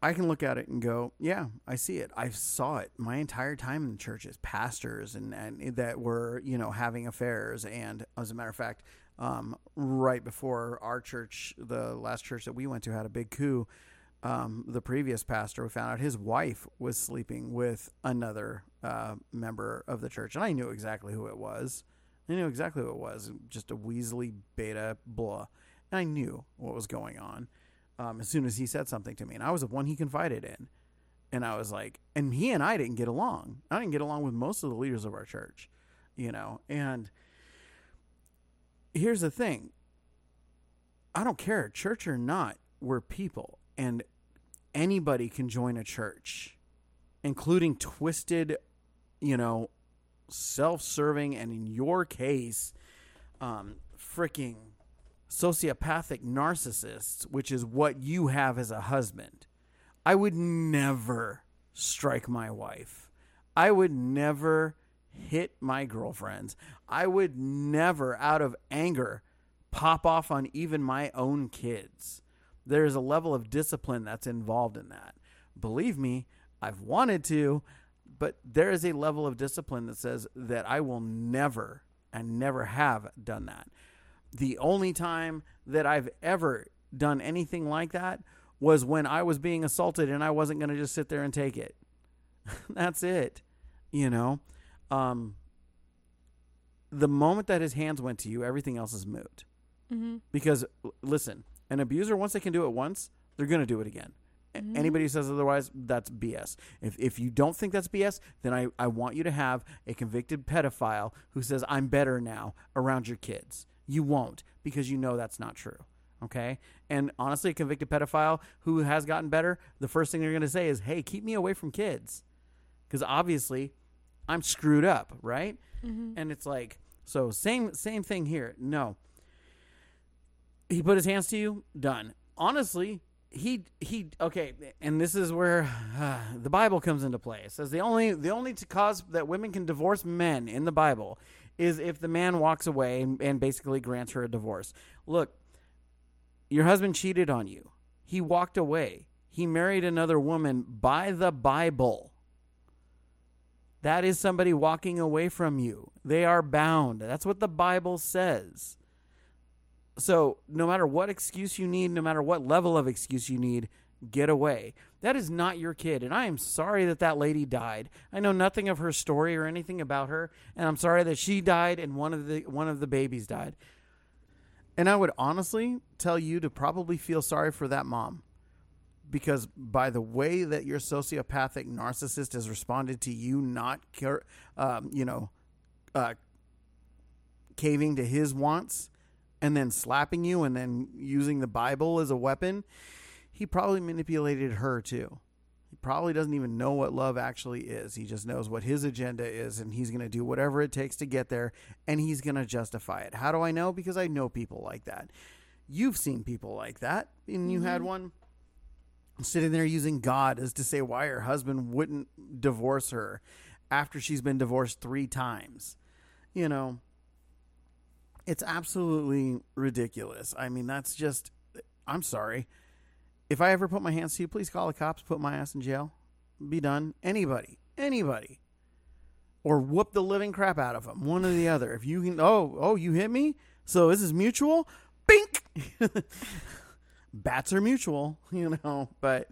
I can look at it and go, yeah, I see it. I saw it my entire time in the churches, pastors, and, and that were you know having affairs. And as a matter of fact, um, right before our church, the last church that we went to had a big coup. Um, the previous pastor, we found out his wife was sleeping with another uh, member of the church, and I knew exactly who it was. I knew exactly who it was, just a Weasley beta blah. And I knew what was going on um, as soon as he said something to me, and I was the one he confided in. And I was like, and he and I didn't get along. I didn't get along with most of the leaders of our church, you know. And here's the thing I don't care, church or not, we're people. And anybody can join a church, including twisted, you know, self serving, and in your case, um, freaking sociopathic narcissists, which is what you have as a husband. I would never strike my wife. I would never hit my girlfriends. I would never, out of anger, pop off on even my own kids. There's a level of discipline that's involved in that. Believe me, I've wanted to, but there is a level of discipline that says that I will never and never have done that. The only time that I've ever done anything like that was when I was being assaulted and I wasn't going to just sit there and take it. That's it. You know, um, the moment that his hands went to you, everything else is moot. Mm-hmm. Because listen, an abuser once they can do it once, they're going to do it again. Mhm. Anybody who says otherwise, that's BS. If if you don't think that's BS, then I, I want you to have a convicted pedophile who says I'm better now around your kids. You won't because you know that's not true. Okay? And honestly, a convicted pedophile who has gotten better, the first thing they're going to say is, "Hey, keep me away from kids." Cuz obviously I'm screwed up, right? Mm-hmm. And it's like, so same same thing here. No. He put his hands to you, done. Honestly, he he okay, and this is where uh, the Bible comes into play. It says the only the only cause that women can divorce men in the Bible is if the man walks away and basically grants her a divorce. Look, your husband cheated on you. He walked away. He married another woman by the Bible. That is somebody walking away from you. They are bound. That's what the Bible says. So, no matter what excuse you need, no matter what level of excuse you need, get away. That is not your kid. And I am sorry that that lady died. I know nothing of her story or anything about her, and I'm sorry that she died and one of the one of the babies died. And I would honestly tell you to probably feel sorry for that mom because by the way that your sociopathic narcissist has responded to you not care, um, you know uh, caving to his wants and then slapping you and then using the bible as a weapon he probably manipulated her too. He probably doesn't even know what love actually is. He just knows what his agenda is and he's going to do whatever it takes to get there and he's going to justify it. How do i know? Because i know people like that. You've seen people like that and you had mm-hmm. one sitting there using God as to say why her husband wouldn't divorce her after she's been divorced three times. You know, it's absolutely ridiculous. I mean, that's just, I'm sorry. If I ever put my hands to you, please call the cops, put my ass in jail. Be done. Anybody, anybody. Or whoop the living crap out of them, one or the other. If you can, oh, oh, you hit me? So this is mutual? Bink! bats are mutual, you know, but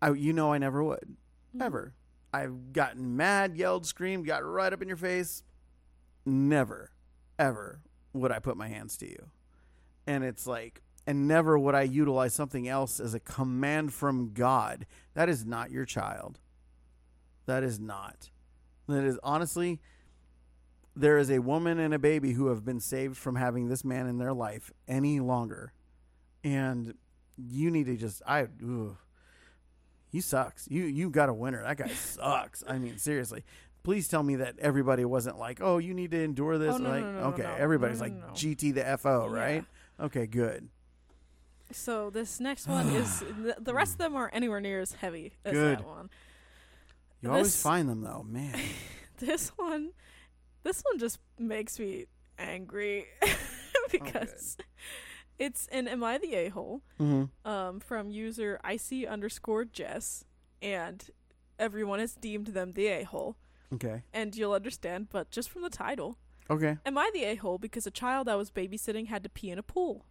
I you know I never would. Mm. Ever. I've gotten mad, yelled, screamed, got right up in your face. Never, ever would I put my hands to you. And it's like, and never would I utilize something else as a command from God. That is not your child. That is not. That is honestly, there is a woman and a baby who have been saved from having this man in their life any longer. And you need to just I ugh. he sucks. You you got a winner. That guy sucks. I mean, seriously. Please tell me that everybody wasn't like, "Oh, you need to endure this." Oh, no, like, no, no, okay, everybody's like. GT the FO, Yeah. right? Okay, good. So this next one is the, the rest of them aren't anywhere near as heavy as Good. that one. You always find them though, man. This one, this one just makes me angry because it's an "Am I the a hole?" mm-hmm. um, from user icy underscore Jess, and everyone has deemed them the a hole, Okay. and you'll understand. But just from the title, Okay. "Am I the a hole?" Because a child I was babysitting had to pee in a pool,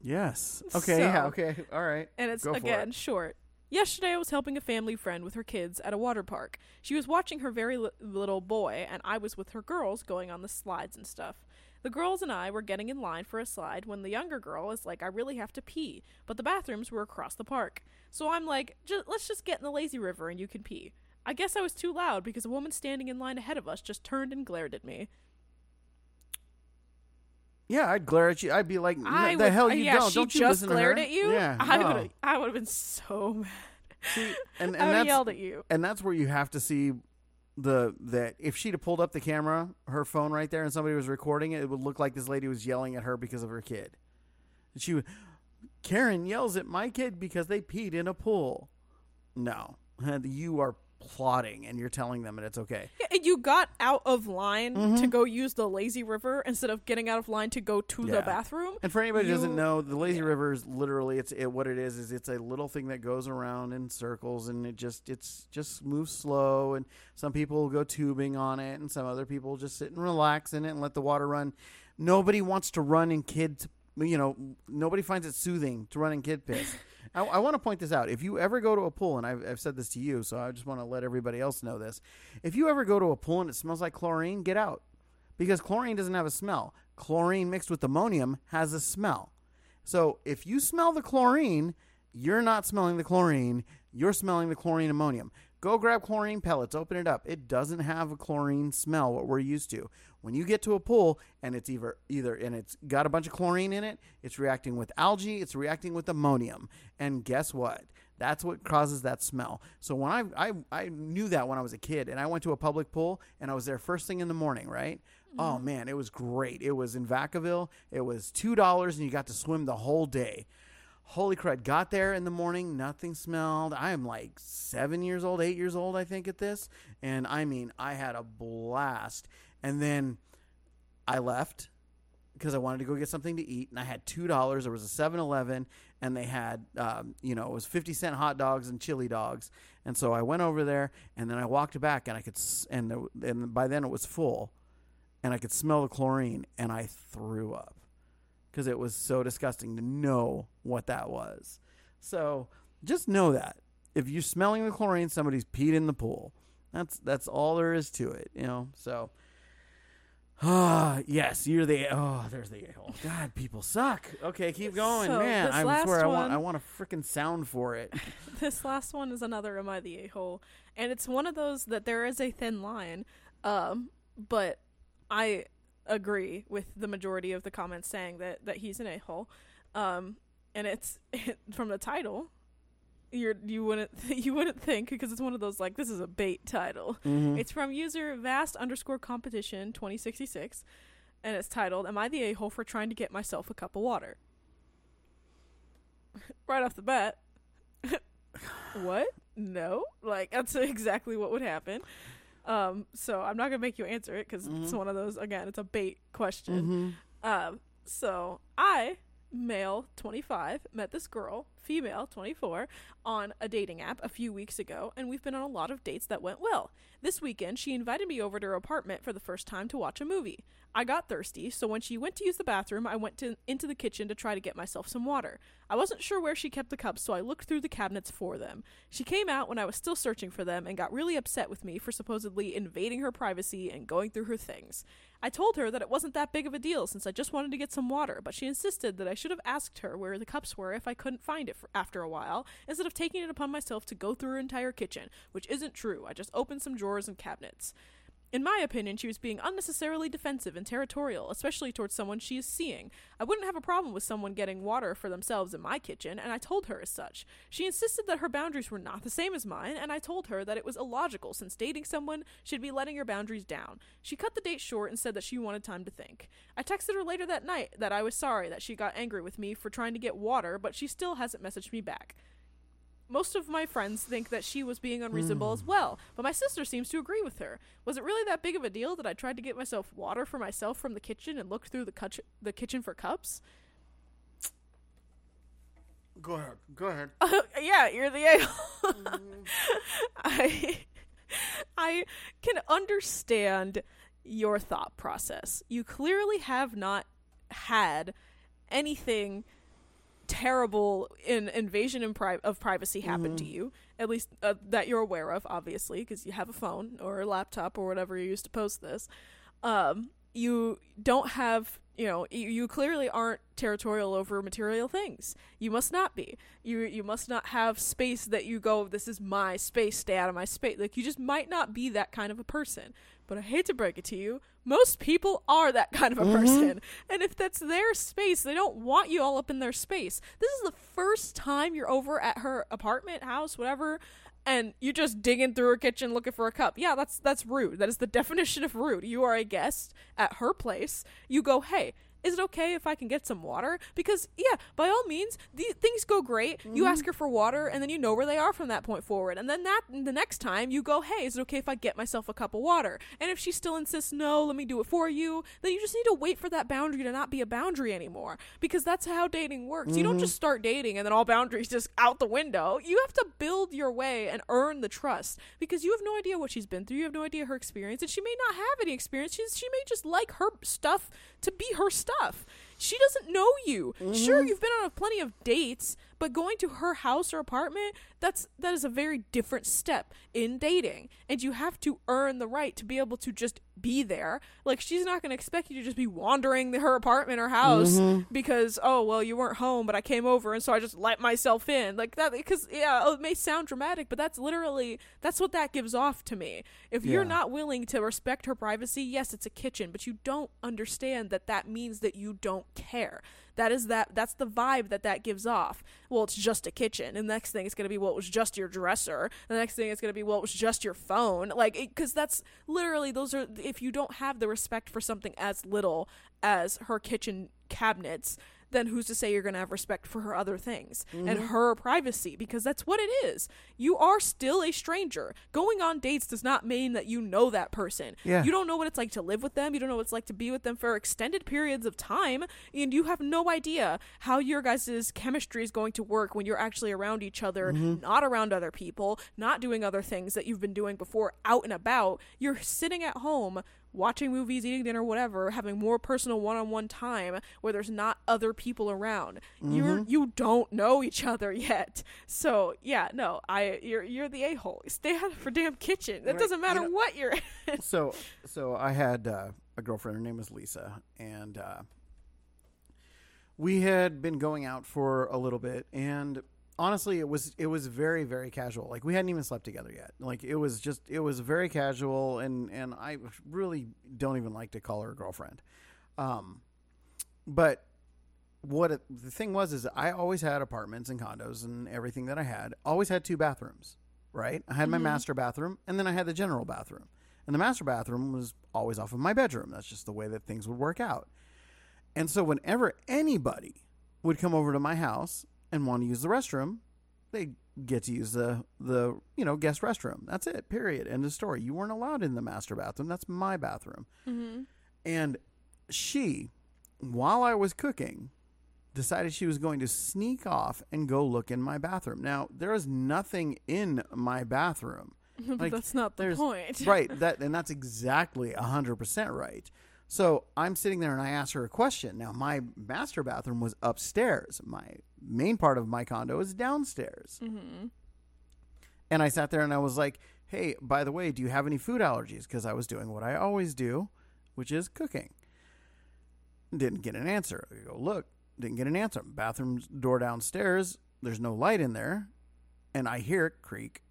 Yes. Okay. yeah. Okay. All right. and it's again it. short. Yesterday, I was helping a family friend with her kids at a water park. She was watching her very li- little boy, and I was with her girls going on the slides and stuff. The girls and I were getting in line for a slide when the younger girl is like, I really have to pee, but the bathrooms were across the park. So I'm like, "Ju- let's just get in the lazy river and you can pee. I guess I was too loud because a woman standing in line ahead of us just turned and glared at me. Yeah, I'd glare at you. I'd be like, I "The would- hell you yeah, don't? she don't you just listen to glared her?" at you. Yeah. I no. would I would have been so mad. See, and, and I that's yelled at you. and that's where you have to see the that if she'd have pulled up the camera, her phone right there, and somebody was recording it, it would look like this lady was yelling at her because of her kid. And she would, Karen yells at my kid because they peed in a pool. No, you are plotting and you're telling them and it's okay. Yeah, and you got out of line to Mhm. go use the lazy river instead of getting out of line to go to Yeah. the bathroom. And for anybody who doesn't know, the lazy yeah. river is literally it's it, what it is is it's a little thing that goes around in circles and it just it's just moves slow and some people go tubing on it and some other people just sit and relax in it and let the water run. Nobody wants to run in kids you know, nobody finds it soothing to run in kid piss. I, I want to point this out. If you ever go to a pool, and I've, I've said this to you, so I just want to let everybody else know this. If you ever go to a pool and it smells like chlorine, get out because chlorine doesn't have a smell. Chlorine mixed with ammonium has a smell. So if you smell the chlorine, you're not smelling the chlorine, you're smelling the chlorine ammonium. Go grab chlorine pellets, open it up. It doesn't have a chlorine smell what we're used to. When you get to a pool and it's either either and it's got a bunch of chlorine in it, it's reacting with algae, it's reacting with ammonium. And guess what? That's what causes that smell. So when I, I I knew that when I was a kid and I went to a public pool and I was there first thing in the morning, right? Oh mm-hmm. man, it was great. It was in Vacaville. It was two dollars and you got to swim the whole day. Holy crud! Got there in the morning, nothing smelled. I am like seven years old, eight years old, I think, at this, and I mean, I had a blast. And then I left because I wanted to go get something to eat, and I had two dollars. There was a 7-Eleven, and they had, um, you know, it was fifty cent hot dogs and chili dogs. And so I went over there, and then I walked back, and I could, and the, and by then it was full, and I could smell the chlorine, and I threw up because it was so disgusting to know what that was. So just know that if you're smelling the chlorine, somebody's peed in the pool. That's that's all there is to it, you know. So, ah, yes, you're the oh, there's the a hole. God, people suck. Okay, keep going, So, man. this I last swear, I want one- I want a freaking sound for it. this last one is another am I the a hole, and it's one of those that there is a thin line, um, but I agree with the majority of the comments saying that that he's an a hole, um, and it's from the title. You're you wouldn't you wouldn't think because it's one of those like this is a bait title. Mhm. It's from user vast underscore competition twenty sixty six, and it's titled "Am I the a hole for trying to get myself a cup of water?" right off the bat, what? No, like that's exactly what would happen. Um, so I'm not gonna make you answer it because it's Mhm. one of those. Again, it's a bait question. Mhm. Um, so I, male 25, met this girl, female 24, on a dating app a few weeks ago, and we've been on a lot of dates that went well. This weekend, she invited me over to her apartment for the first time to watch a movie. I got thirsty, so when she went to use the bathroom, I went to, into the kitchen to try to get myself some water. I wasn't sure where she kept the cups, so I looked through the cabinets for them. She came out when I was still searching for them and got really upset with me for supposedly invading her privacy and going through her things. I told her that it wasn't that big of a deal since I just wanted to get some water, but she insisted that I should have asked her where the cups were if I couldn't find it for after a while, instead of taking it upon myself to go through her entire kitchen, which isn't true. I just opened some drawers and cabinets. In my opinion, she was being unnecessarily defensive and territorial, especially towards someone she is seeing. I wouldn't have a problem with someone getting water for themselves in my kitchen, and I told her as such. She insisted that her boundaries were not the same as mine, and I told her that it was illogical since dating someone should be letting your boundaries down. She cut the date short and said that she wanted time to think. I texted her later that night that I was sorry that she got angry with me for trying to get water, but she still hasn't messaged me back. Most of my friends think that she was being unreasonable as hmm. well, but my sister seems to agree with her. Was it really that big of a deal that I tried to get myself water for myself from the kitchen and looked through the, cutch- the kitchen for cups? Go ahead. Go ahead. yeah, you're the a mm-hmm. I I can understand your thought process. You clearly have not had anything terrible in invasion in pri- of privacy happen to you at least uh, that you're aware of obviously because you have a phone or a laptop or whatever you use to post this. Um, you don't have you know you, you clearly aren't territorial over material things. You must not be. You you must not have space that you go this is my space stay out of my space like you just might not be that kind of a person but i hate to break it to you most people are that kind of a mm-hmm. person and if that's their space they don't want you all up in their space this is the first time you're over at her apartment house whatever and you just digging through her kitchen looking for a cup. Yeah, that's that's rude. That is the definition of rude. You are a guest at her place. You go, "Hey, is it okay if I can get some water? Because yeah, by all means, these things go great. You mm-hmm. ask her for water, and then you know where they are from that point forward. And then that the next time you go, hey, is it okay if I get myself a cup of water? And if she still insists, no, let me do it for you, then you just need to wait for that boundary to not be a boundary anymore. Because that's how dating works. You don't mm-hmm. just start dating and then all boundaries just out the window. You have to build your way and earn the trust because you have no idea what she's been through. You have no idea her experience, and she may not have any experience. She's, she may just like her stuff to be her stuff. She doesn't know you. Sure, mm-hmm. you've been on plenty of dates, but going to her house or apartment, that's that is a very different step in dating. And you have to earn the right to be able to just be there. Like she's not going to expect you to just be wandering her apartment or house mm-hmm. because oh, well, you weren't home, but I came over and so I just let myself in. Like that because yeah, oh, it may sound dramatic, but that's literally that's what that gives off to me. If you're not willing to respect her privacy, yes, it's a kitchen, but you don't understand that that means that you don't care. That is that that's the vibe that that gives off. Well, it's just a kitchen. And the next thing is going to be well, was just your dresser. The next thing is going to be well, was just your phone. Like cuz that's literally those are if you don't have the respect for something as little as her kitchen cabinets, then who's to say you're going to have respect for her other things and mm-hmm. her privacy because that's what it is. You are still a stranger. Going on dates does not mean that you know that person. Yeah. You don't know what it's like to live with them. You don't know what it's like to be with them for extended periods of time. And you have no idea how your guys' chemistry is going to work when you're actually around each other, mm-hmm. not around other people, not doing other things that you've been doing before out and about. You're sitting at home watching movies, eating dinner, whatever, having more personal one-on-one time where there's not other people around. You're you don't know each other yet. So yeah, no, I you're you're the a-hole. Stay out of her damn kitchen. It Right, doesn't matter you know- what you're so so I had uh, a girlfriend. Her name was Lisa, and uh, we had been going out for a little bit. And honestly, it was it was very very casual. Like we hadn't even slept together yet. Like it was just it was very casual, and and I really don't even like to call her a girlfriend. Um, but what it, the thing was is I always had apartments and condos and everything that I had always had two bathrooms. Right, I had my master bathroom, and then I had the general bathroom. And the master bathroom was always off of my bedroom. That's just the way that things would work out. And so whenever anybody would come over to my house and want to use the restroom, they get to use the the you know guest restroom. That's it. Period. End of story. You weren't allowed in the master bathroom. That's my bathroom. mm-hmm. And she, while I was cooking, decided she was going to sneak off and go look in my bathroom. Now there is nothing in my bathroom. but Like, that's not the point. right that and that's exactly 100% right so i'm sitting there and i asked her a question now my master bathroom was upstairs my main part of my condo is downstairs. Mm-hmm. and i sat there and i was like hey by the way do you have any food allergies? Because i was doing what i always do which is cooking. Didn't get an answer. I go look didn't get an answer. Bathroom door downstairs there's no light in there. And i hear it creak.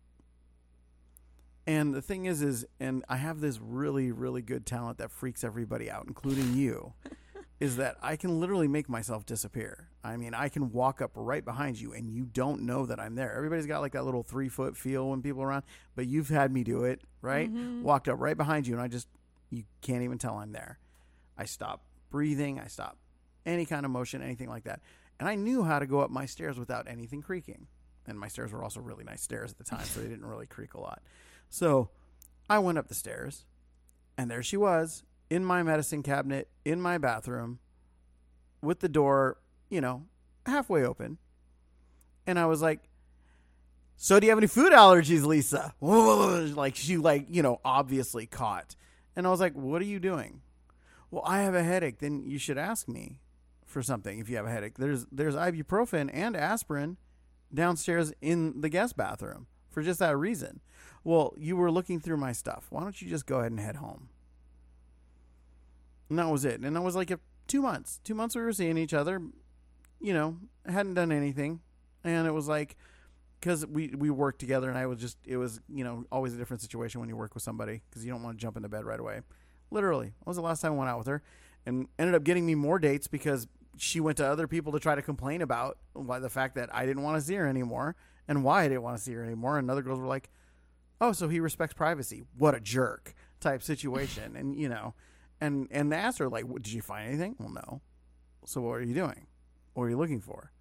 And the thing is, is, and I have this really, really good talent that freaks everybody out, including you, is that I can literally make myself disappear. I mean, I can walk up right behind you and you don't know that I'm there. Everybody's got like that little three foot feel when people are around, but you've had me do it, right? Mm-hmm. Walked up right behind you and I just, you can't even tell I'm there. I stop breathing, I stop any kind of motion, anything like that. And I knew how to go up my stairs without anything creaking. And my stairs were also really nice stairs at the time, so they didn't really creak a lot. So I went up the stairs, and there she was in my medicine cabinet in my bathroom with the door, you know, halfway open. And I was like, So do you have any food allergies, Lisa? Like she like, you know, obviously caught. And I was like, What are you doing? Well, I have a headache. Then you should ask me for something if you have a headache. There's there's ibuprofen and aspirin downstairs in the guest bathroom for just that reason. Well, you were looking through my stuff. Why don't you just go ahead and head home? And that was it. And that was like a, two months. Two months we were seeing each other. You know, hadn't done anything, and it was like because we we worked together, and I was just it was you know always a different situation when you work with somebody because you don't want to jump into bed right away. Literally, when was the last time I went out with her, and ended up getting me more dates because she went to other people to try to complain about why the fact that I didn't want to see her anymore and why I didn't want to see her anymore. And other girls were like, "Oh, so he respects privacy? What a jerk!" type situation. and you know, and and they asked her like, "Did you find anything?" Well, no. So what are you doing? What are you looking for?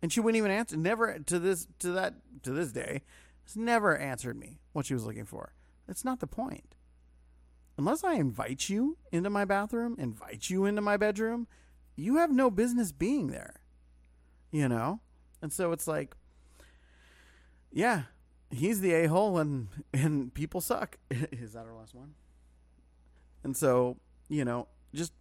And she wouldn't even answer. Never to this to that to this day, has never answered me what she was looking for. That's not the point. Unless I invite you into my bathroom, invite you into my bedroom, you have no business being there. You know? And so it's like yeah, he's the a-hole and and people suck. Is that our last one? And so, you know, just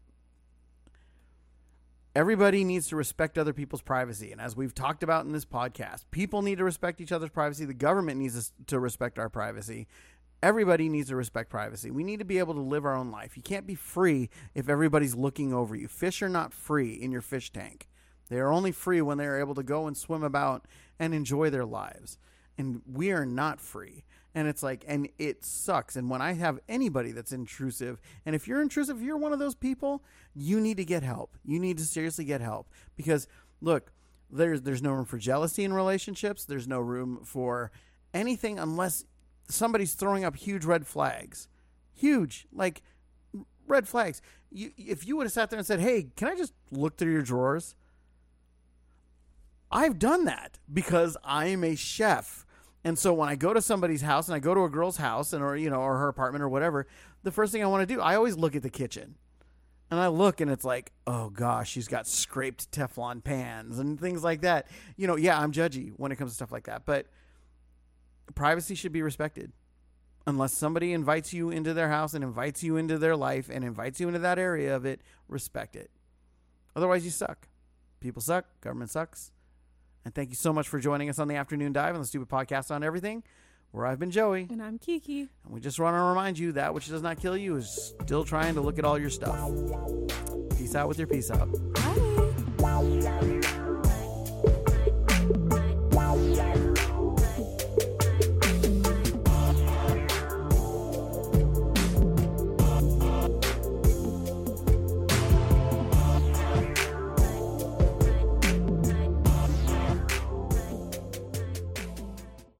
everybody needs to respect other people's privacy. And as we've talked about in this podcast, people need to respect each other's privacy. The government needs to respect our privacy. Everybody needs to respect privacy. We need to be able to live our own life. You can't be free if everybody's looking over you. Fish are not free in your fish tank. They are only free when they are able to go and swim about and enjoy their lives. And we are not free and it's like and it sucks. And when i have anybody that's intrusive and if you're intrusive if you're one of those people you need to get help. You need to seriously get help. Because look there's there's no room for jealousy in relationships. There's no room for anything unless somebody's throwing up huge red flags. Huge like red flags. You, if you would have sat there and said hey can i just look through your drawers? I've done that because i'm a chef and so when I go to somebody's house and I go to a girl's house and or you know or her apartment or whatever, the first thing I want to do, I always look at the kitchen. And I look and it's like, oh gosh, she's got scraped Teflon pans and things like that. You know, yeah, I'm judgy when it comes to stuff like that, but privacy should be respected. Unless somebody invites you into their house and invites you into their life and invites you into that area of it, respect it. Otherwise, you suck. People suck. Government sucks. And thank you so much for joining us on the afternoon dive on the stupid podcast on everything. Where I've been Joey. And I'm Kiki. And we just want to remind you that which does not kill you is still trying to look at all your stuff. Peace out with your peace out. Bye.